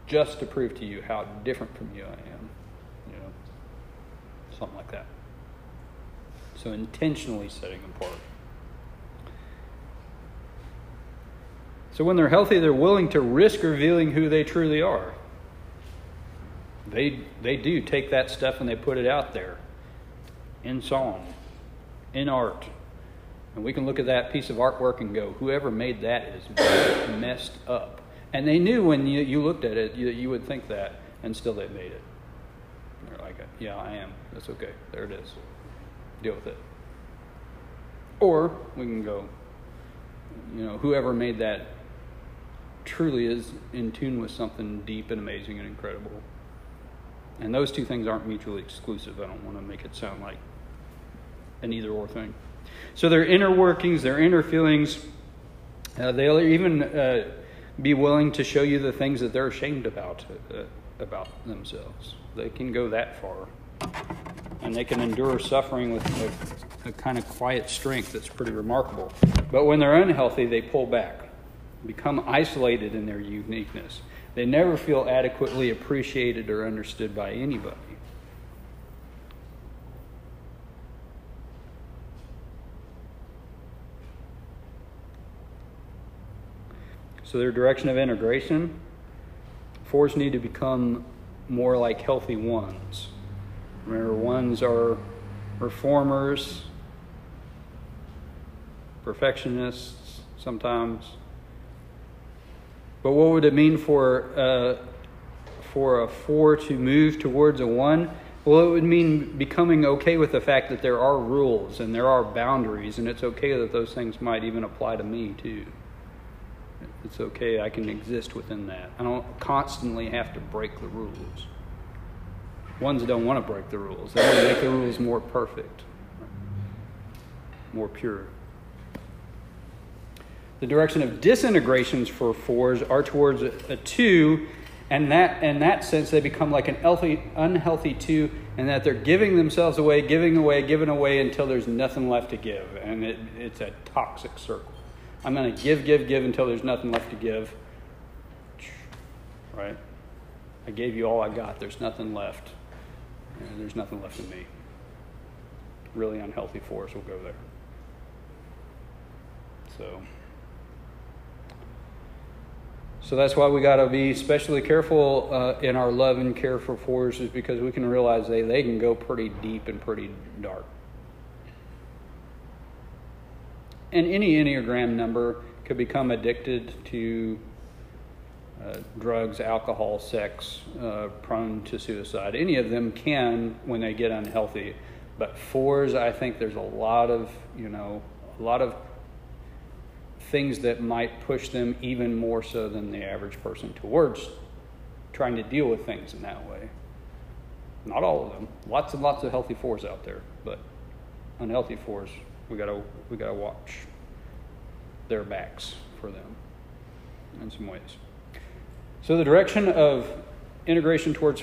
just to prove to you how different from you I am. You know, something like that. So intentionally setting them apart. So when they're healthy, they're willing to risk revealing who they truly are. They they do take that stuff and they put it out there. in song, in art. And we can look at that piece of artwork and go, whoever made that is messed up. And they knew when you, you looked at it, you, you would think that, and still they made it. They're like, yeah, I am. That's okay. There it is. Deal with it. Or we can go, you know, whoever made that truly is in tune with something deep and amazing and incredible. And those two things aren't mutually exclusive. I don't want to make it sound like an either or thing. So their inner workings, their inner feelings, uh, they'll even uh, be willing to show you the things that they're ashamed about uh, about themselves. They can go that far, and they can endure suffering with a, a kind of quiet strength that's pretty remarkable. But when they're unhealthy, they pull back, become isolated in their uniqueness. They never feel adequately appreciated or understood by anybody. So, their direction of integration fours need to become more like healthy ones. Remember, ones are reformers, perfectionists sometimes. But what would it mean for uh, for a four to move towards a one? Well, it would mean becoming okay with the fact that there are rules and there are boundaries, and it's okay that those things might even apply to me too. It's okay, I can exist within that. I don't constantly have to break the rules. Ones that don't want to break the rules, they want to make the rules more perfect, more pure. The direction of disintegrations for fours are towards a, a two, and that in that sense they become like an healthy, unhealthy two, and that they're giving themselves away, giving away, giving away until there's nothing left to give, and it, it's a toxic circle. I'm going to give, give, give until there's nothing left to give. Right? I gave you all I got. There's nothing left. And there's nothing left in me. Really unhealthy force will go there. So. So that's why we got to be especially careful uh, in our love and care for fours, is because we can realize they, they can go pretty deep and pretty dark. And any Enneagram number could become addicted to uh, drugs, alcohol, sex, uh, prone to suicide. Any of them can when they get unhealthy. But fours, I think there's a lot of, you know, a lot of things that might push them even more so than the average person towards trying to deal with things in that way. Not all of them. Lots and lots of healthy fours out there, but unhealthy fours we gotta we gotta watch their backs for them in some ways. So the direction of integration towards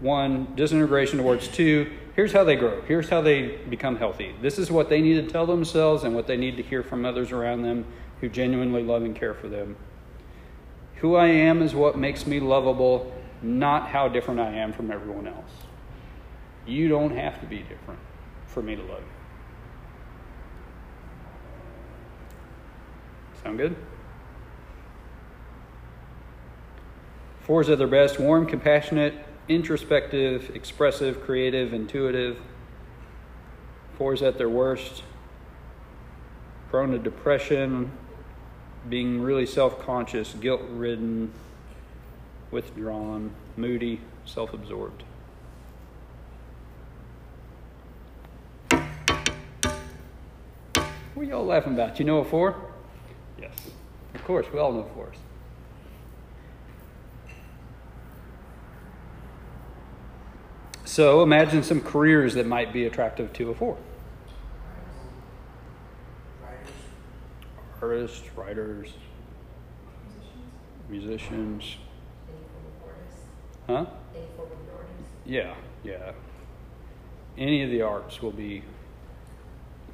one, disintegration towards two, here's how they grow. Here's how they become healthy. This is what they need to tell themselves and what they need to hear from others around them who genuinely love and care for them. Who I am is what makes me lovable, not how different I am from everyone else. You don't have to be different for me to love you. Sound good? Fours at their best warm, compassionate, introspective, expressive, creative, intuitive. Fours at their worst prone to depression, being really self conscious, guilt ridden, withdrawn, moody, self absorbed. What are y'all laughing about? You know a four? Of course, we all know fours. So imagine some careers that might be attractive to a four. Artists, writers, musicians. Huh? Yeah, yeah. Any of the arts will be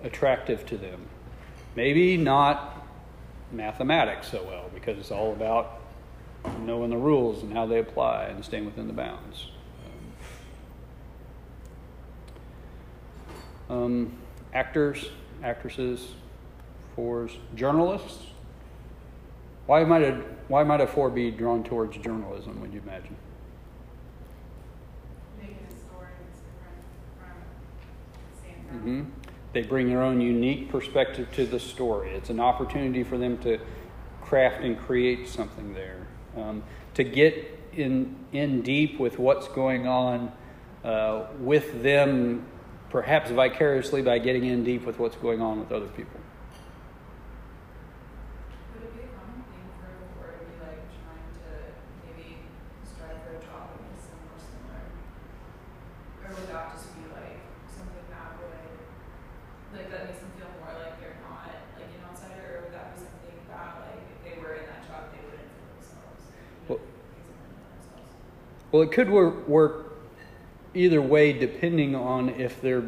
attractive to them. Maybe not mathematics so well because it's all about knowing the rules and how they apply and staying within the bounds. Um, actors, actresses, fours, journalists. Why might a why might a four be drawn towards journalism? Would you imagine? Making They bring their own unique perspective to the story. It's an opportunity for them to craft and create something there, um, to get in in deep with what's going on uh, with them, perhaps vicariously by getting in deep with what's going on with other people. Would it be a common thing for for it to be like trying to maybe strive for a job that makes them more similar? Or would that just be like something that would like that makes them feel more like they're not like an outsider, or would that be something that like if they were in that job they wouldn't feel themselves? You Well- know, makes them learn about themselves. Well, it could work, work either way depending on if they're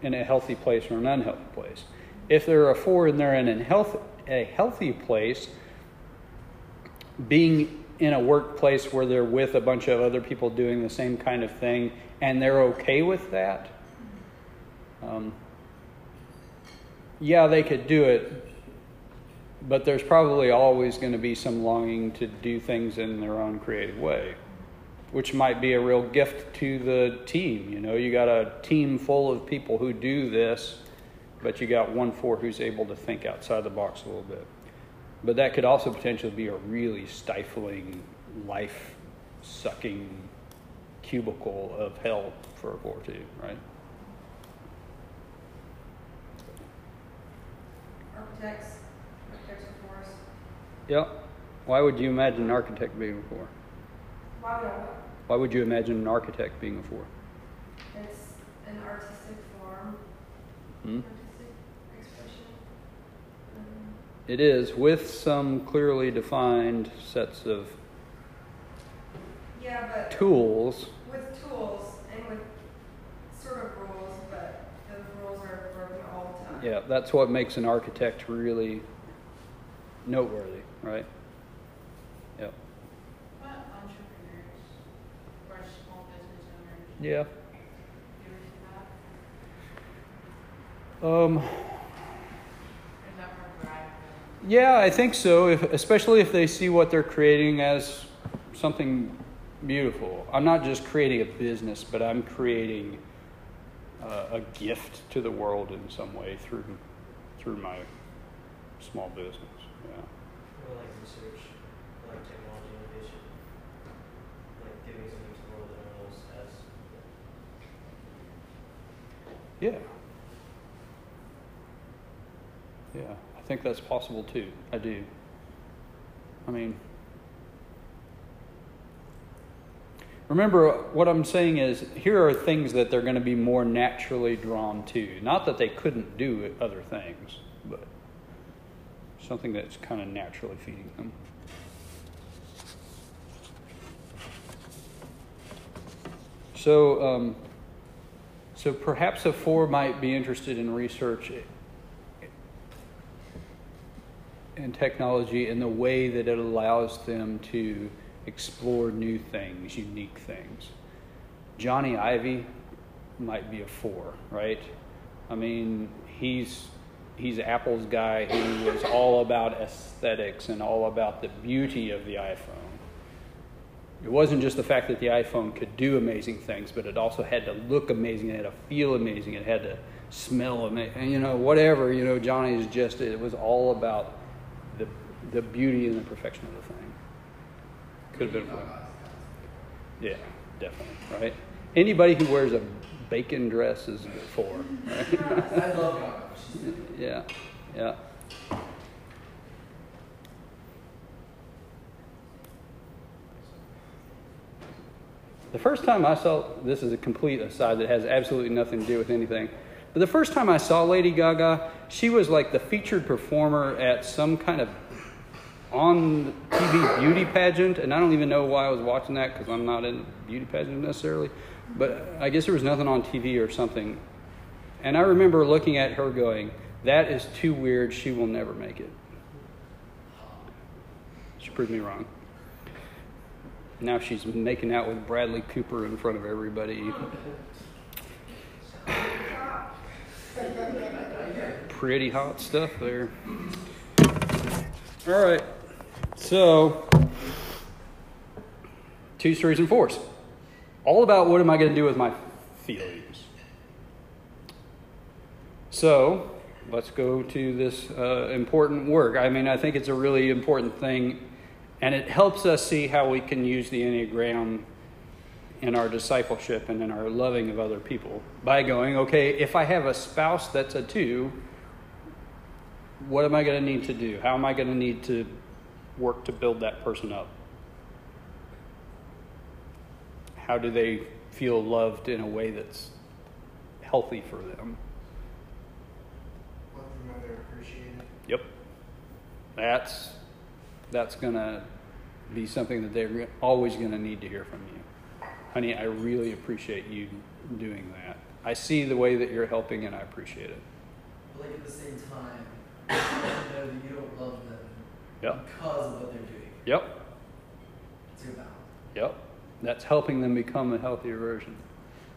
in a healthy place or an unhealthy place. If they're a four and they're in a, health, a healthy place, being in a workplace where they're with a bunch of other people doing the same kind of thing and they're okay with that, um, yeah, they could do it, but there's probably always going to be some longing to do things in their own creative way which might be a real gift to the team. You know, you got a team full of people who do this, but you got one four who's able to think outside the box a little bit. But that could also potentially be a really stifling, life sucking cubicle of hell for a four too, right? Architects, architects are for us. Yep. Why would you imagine an architect being a four? Why would I? Why would you imagine an architect being a four? It's an artistic form, Hmm? artistic expression. Um, It is with some clearly defined sets of yeah, but tools. with tools and with sort of rules, but those rules are broken all the time. Yeah, that's what makes an architect really noteworthy, right? Yep. What entrepreneurs or small business owners Yeah. Um, yeah, I think so. If, especially if they see what they're creating as something beautiful. I'm not just creating a business, but I'm creating uh, a gift to the world in some way through through my small business. Yeah. Or like research, like technology innovation, like giving something to the world that no one else has. Yeah. Yeah, I think that's possible too. I do. I mean, remember what I'm saying is here are things that they're going to be more naturally drawn to. Not that they couldn't do other things, but something that's kind of naturally feeding them. So, um, so perhaps a four might be interested in research and technology in the way that it allows them to explore new things, unique things. Jony Ive might be a four, right? I mean, he's he's Apple's guy who was all about aesthetics and all about the beauty of the iPhone. It wasn't just the fact that the iPhone could do amazing things, but it also had to look amazing. It had to feel amazing. It had to smell amazing. You know, whatever. You know, Jony is just. It was all about the the beauty and the perfection of the thing. Could have been. fun. Yeah, definitely. Right. Anybody who wears a bacon dress is four. Right? I love Gaga. Yeah. Yeah. The first time I saw this is a complete aside that has absolutely nothing to do with anything. But the first time I saw Lady Gaga, she was like the featured performer at some kind of on TV beauty pageant, and I don't even know why I was watching that because I'm not in beauty pageant necessarily. But I guess there was nothing on TV or something. And I remember looking at her going, That is too weird. She will never make it. She proved me wrong. Now she's making out with Bradley Cooper in front of everybody. Pretty hot stuff there. All right. So, two threes and fours. All about what am I going to do with my feelings? So let's go to this uh, important work. I mean, I think it's a really important thing, and it helps us see how we can use the Enneagram in our discipleship and in our loving of other people by going, okay, if I have a spouse that's a two, what am I going to need to do? How am I going to need to work to build that person up? How do they feel loved in a way that's healthy for them? Let them they're appreciated. Yep. That's that's going to be something that they're always going to need to hear from you. Honey, I really appreciate you doing that. I see the way that you're helping and I appreciate it. But like at the same time, them know that you don't love them Yep. because of what they're doing. Yep. It's your balance. Yep. That's helping them become a healthier version.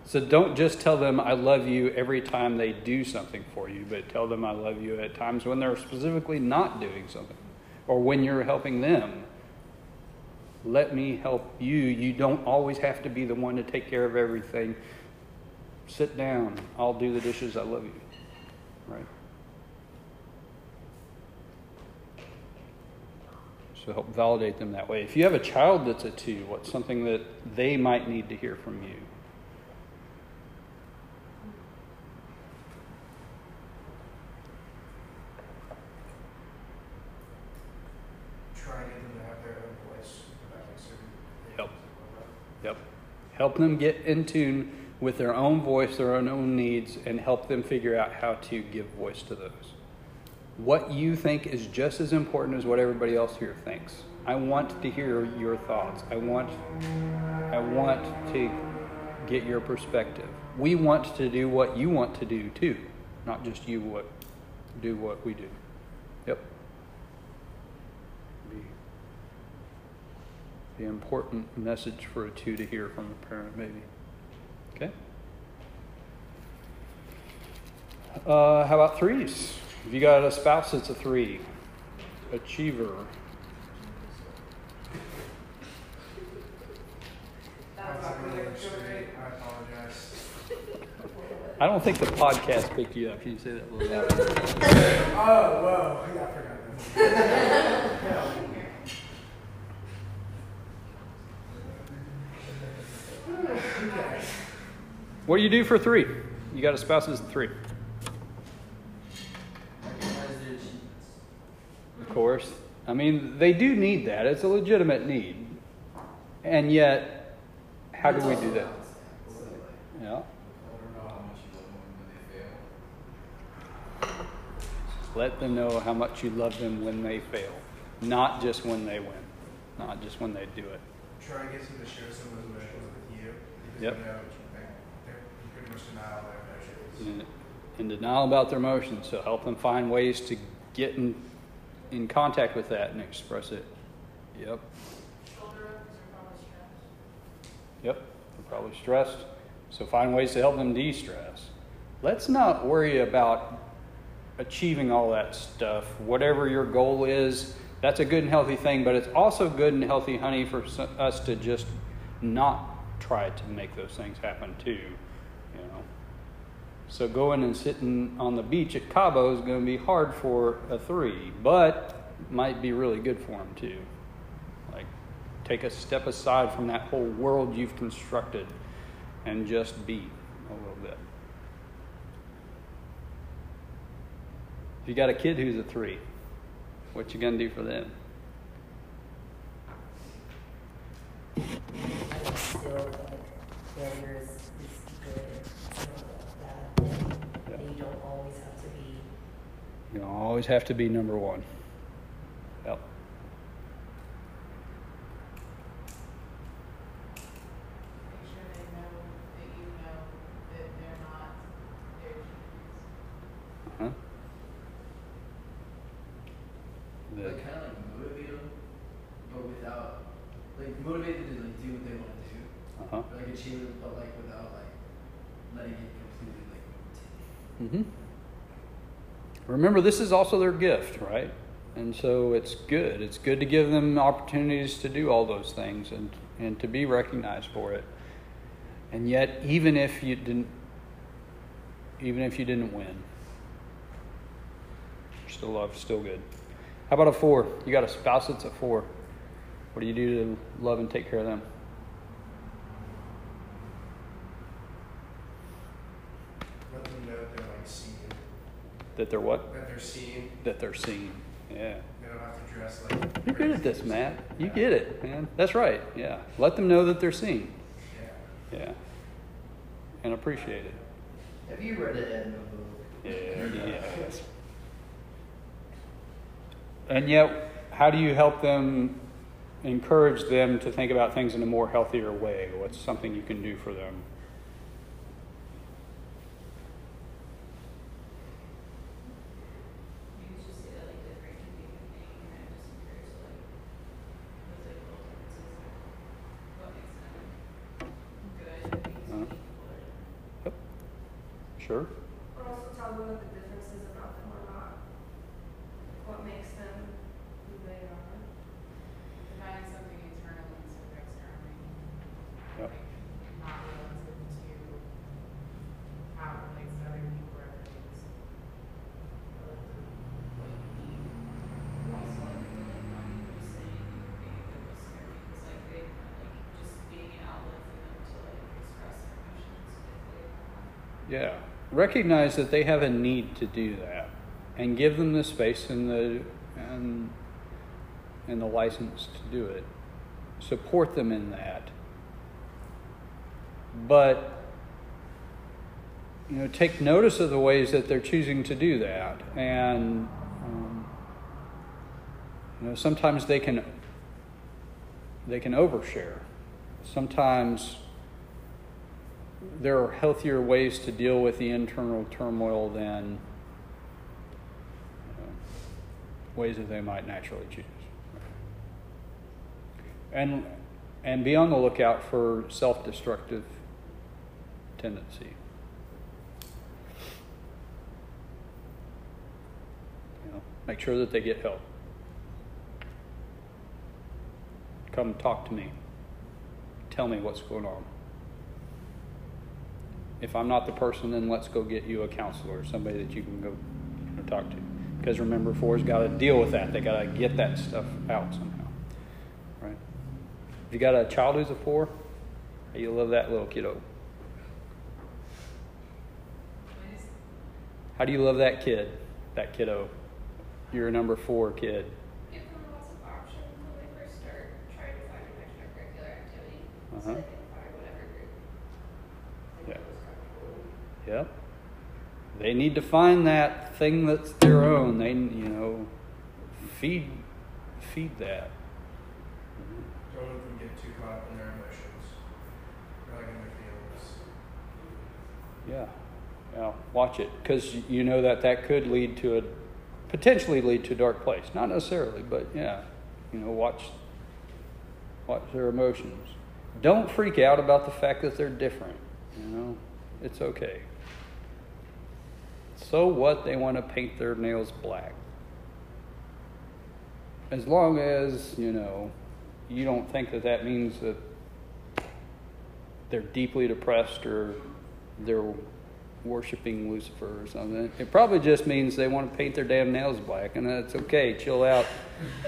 So don't just tell them I love you every time they do something for you, but tell them I love you at times when they're specifically not doing something or when you're helping them. Let me help you. You don't always have to be the one to take care of everything. Sit down. I'll do the dishes. I love you. Right? So help validate them that way. If you have a child that's a two, what's something that they might need to hear from you? Try and get them to have their own voice about like certain things. Yep. Yep. Help them get in tune with their own voice, their own, own needs, and help them figure out how to give voice to those. What you think is just as important as what everybody else here thinks. I want to hear your thoughts. I want I want to get your perspective. We want to do what you want to do too, not just you what do what we do. Yep. Be the important message for a two to hear from a parent, maybe. Okay? Uh, how about threes? If you got a spouse that's a three, achiever. I don't think the podcast picked you up. Can you say that a little louder? Oh, whoa. Yeah, I forgot What do you do for three? You got a spouse that's a three. Of course. I mean, they do need that. It's a legitimate need. And yet, how do we do that? Yeah. Let them know how much you love them when they fail, not just when they win, not just when they do it. Try and get them to share some of those emotions with you. Because Yep. you know, they're pretty much denial of their emotions. In, in denial about their emotions, so help them find ways to get in, in contact with that and express it. Yep. Shoulder up, because they're probably stressed. Yep, they're probably stressed. So find ways to help them de stress. Let's not worry about achieving all that stuff. Whatever your goal is, that's a good and healthy thing, but it's also good and healthy, honey, for us to just not try to make those things happen too. You know. So going and sitting on the beach at Cabo is going to be hard for a three, but might be really good for him too. Like, take a step aside from that whole world you've constructed and just be a little bit. If you got a kid who's a three, what you gonna do for them? I just feel like failure is, is good. It's not a bad thing. Yeah. And you don't always have to be You don't always have to be number one. Yep. Make sure they know that you know that they're not their genius. Uh-huh. Like kind of like motivate them, but without like motivate them to like do what they want to do, uh-huh. or like achieve it, but like without like letting it completely like take. hmm Remember, this is also their gift, right? And so it's good. It's good to give them opportunities to do all those things and, and to be recognized for it. And yet, even if you didn't, even if you didn't win, still love, still good. How about a four? You got a spouse that's a four. What do you do to love and take care of them? Let them know they're like seen, That they're what? that they're seen. That they're seen. Yeah. They don't have to dress like. You're good at this, Matt. You get it, man. That's right. Yeah. Let them know that they're seen. Yeah. Yeah. And appreciate it. Have you read it in the book? Yeah, yes. And yet, how do you help them encourage them to think about things in a more healthier way? What's something you can do for them? You can just say that like different can be a good thing, and I just encourage like those like little differences of what makes them good and makes Uh-huh. people. Sure. Or also tell them that the differences about them are not what makes them who they are. Defining something internally instead of externally. Yep. Like, not relative to how it relates to other people or other things. Relative to what you need. Also, like, really like not even just saying or being a good listener because like they like just being an outlet for them to like express their emotions if they want. Yeah. Recognize that they have a need to do that and give them the space and the and and the license to do it. Support them in that. But you know, take notice of the ways that they're choosing to do that and um, you know, sometimes they can they can overshare. Sometimes there are healthier ways to deal with the internal turmoil than ways that they might naturally choose. And and be on the lookout for self-destructive tendency. You know, make sure that they get help. Come talk to me. Tell me what's going on. If I'm not the person, then let's go get you a counselor, somebody that you can go you know, talk to. Because remember, four's got to deal with that. They got to get that stuff out somehow, right? If you got a child who's a four, you love that little kiddo. How do you love that kid, that kiddo? You're a number four kid. Give them lots of options when they first start trying to find an extracurricular activity. Uh-huh. So they can find whatever group they Yeah. feel is comfortable with. Yep. They need to find that thing that's their own. They, you know, feed, feed that. Don't let them get too caught up in their emotions. Like in their feelings. Yeah, yeah. Watch it because you know that that could lead to a potentially lead to a dark place. Not necessarily, but yeah, you know, watch watch their emotions. Don't freak out about the fact that they're different. You know, it's okay. So what? They want to paint their nails black. As long as you know, you don't think that that means that they're deeply depressed or they're worshiping Lucifer or something. It probably just means they want to paint their damn nails black, and that's okay. Chill out,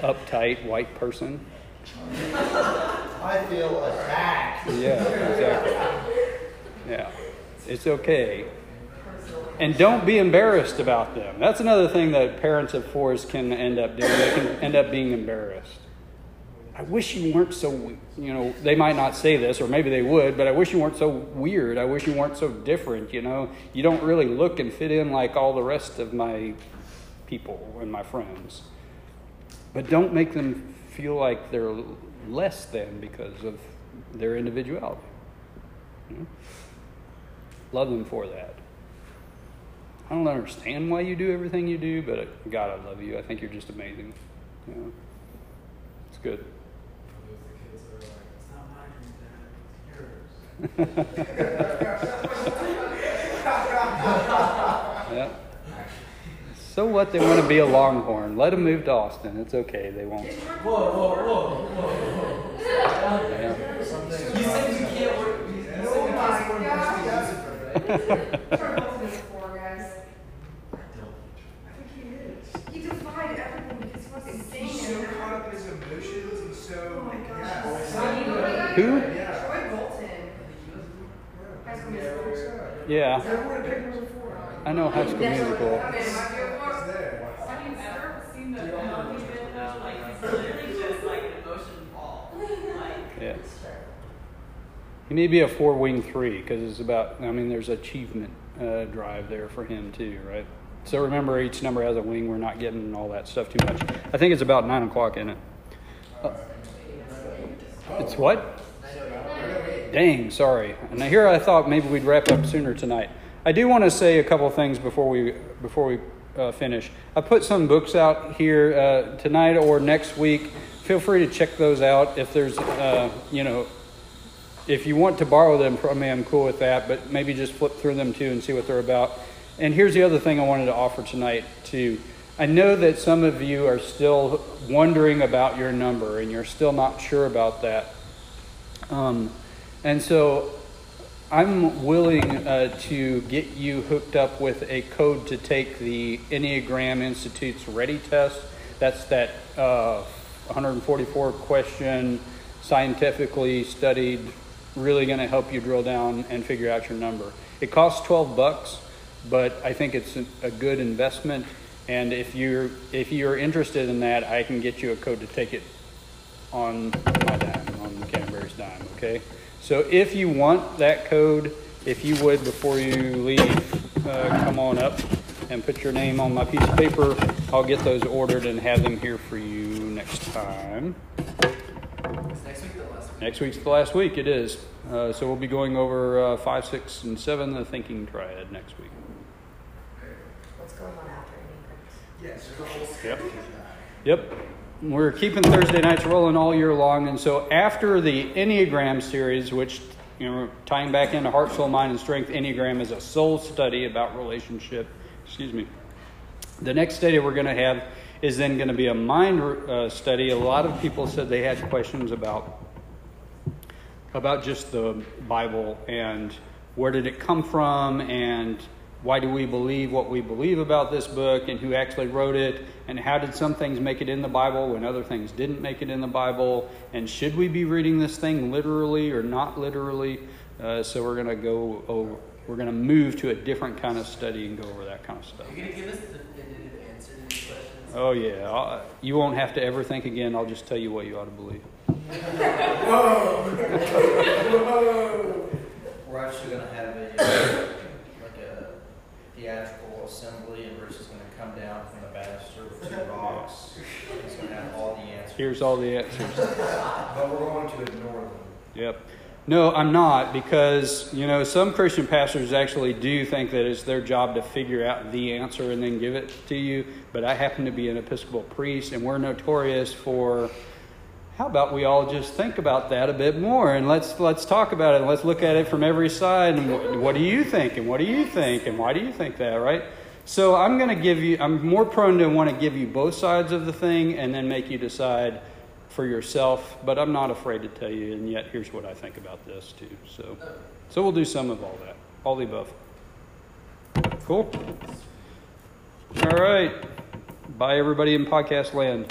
uptight white person. I feel attacked. Yeah, exactly. Yeah, it's okay. And don't be embarrassed about them. That's another thing that parents of fours can end up doing. They can end up being embarrassed. I wish you weren't so, you know, they might not say this, or maybe they would, but I wish you weren't so weird. I wish you weren't so different, you know. You don't really look and fit in like all the rest of my people and my friends. But don't make them feel like they're less than because of their individuality. You know? Love them for that. I don't understand why you do everything you do, but uh, God, I love you. I think you're just amazing. You know? It's good. The kids are like, it's not my dream, Dad, it's yours. Yeah. So what? They want to be a Longhorn. Let them move to Austin. It's okay. They won't. Whoa, whoa, whoa, whoa, Yeah. You said you can't work. You said you can't work gosh. with Lucifer, right? Turn both of them four guys. I don't. I think he is. He insane. He's so caught up in his emotions and so. Oh my gosh. Yeah. Oh my God. Who? Yeah. Troy Bolton. High School Musical. Yeah, Everyone picked him before. I know High School Musical. Okay, my favorite It's part. there. Have you ever seen the film he did though? Like it's literally just like an ocean ball. Like Yeah. It's true. You need to be a four wing three because it's about, I mean, there's achievement uh, drive there for him too, right? So remember, each number has a wing. We're not getting all that stuff too much. I think it's about nine o'clock in it. Uh, it's what? Dang, sorry. And here I thought maybe we'd wrap up sooner tonight. I do want to say a couple things before we before we uh, finish. I put some books out here uh, tonight or next week. Feel free to check those out. If there's, uh, you know, if you want to borrow them from me, I'm cool with that. But maybe just flip through them too and see what they're about. And here's the other thing I wanted to offer tonight too. I know that some of you are still wondering about your number and you're still not sure about that. Um, and so I'm willing uh, to get you hooked up with a code to take the Enneagram Institute's RHETI test. That's that uh, 144 question, scientifically studied, really going to help you drill down and figure out your number. It costs 12 bucks, but I think it's a, good investment. And if you're if you're interested in that, I can get you a code to take it on my dime, on Canterbury's dime, okay? So if you want that code, if you would, before you leave, uh, come on up and put your name on my piece of paper. I'll get those ordered and have them here for you next time. Next week week? Next week's the last week, it is. Uh, so we'll be going over uh, 5, 6, and 7, the thinking triad next week. What's going on after Enneagrams? Yes, there's a whole Yep. schedule. Yep. We're keeping Thursday nights rolling all year long. And so after the Enneagram series, which, you know, tying back into heart, soul, mind, and strength, Enneagram is a soul study about relationship. Excuse me. The next study we're going to have is then going to be a mind uh, study. A lot of people said they had questions about about just the Bible and where did it come from and why do we believe what we believe about this book and who actually wrote it and how did some things make it in the Bible when other things didn't make it in the Bible and should we be reading this thing literally or not literally? Uh, so we're going to go over, we're going to move to a different kind of study and go over that kind of stuff. You're gonna give us the definitive answer to these questions? Oh yeah, I'll, you won't have to ever think again. I'll just tell you what you ought to believe. Whoa! Whoa! We're actually gonna have a, uh, like a theatrical assembly and Rich is gonna come down from banister with two rocks. He's gonna have all the answers, Here's all the answers. but we're going to ignore them. Yep. No, I'm not because, you know, some Christian pastors actually do think that it's their job to figure out the answer and then give it to you. But I happen to be an Episcopal priest and we're notorious for how about we all just think about that a bit more and let's let's talk about it and let's look at it from every side and what, what do you think and what do you think and why do you think that, right? So I'm going to give you I'm more prone to want to give you both sides of the thing and then make you decide for yourself, but I'm not afraid to tell you. And yet, here's what I think about this too. So, so we'll do some of all that, all the above. Cool. All right. Bye, everybody in podcast land.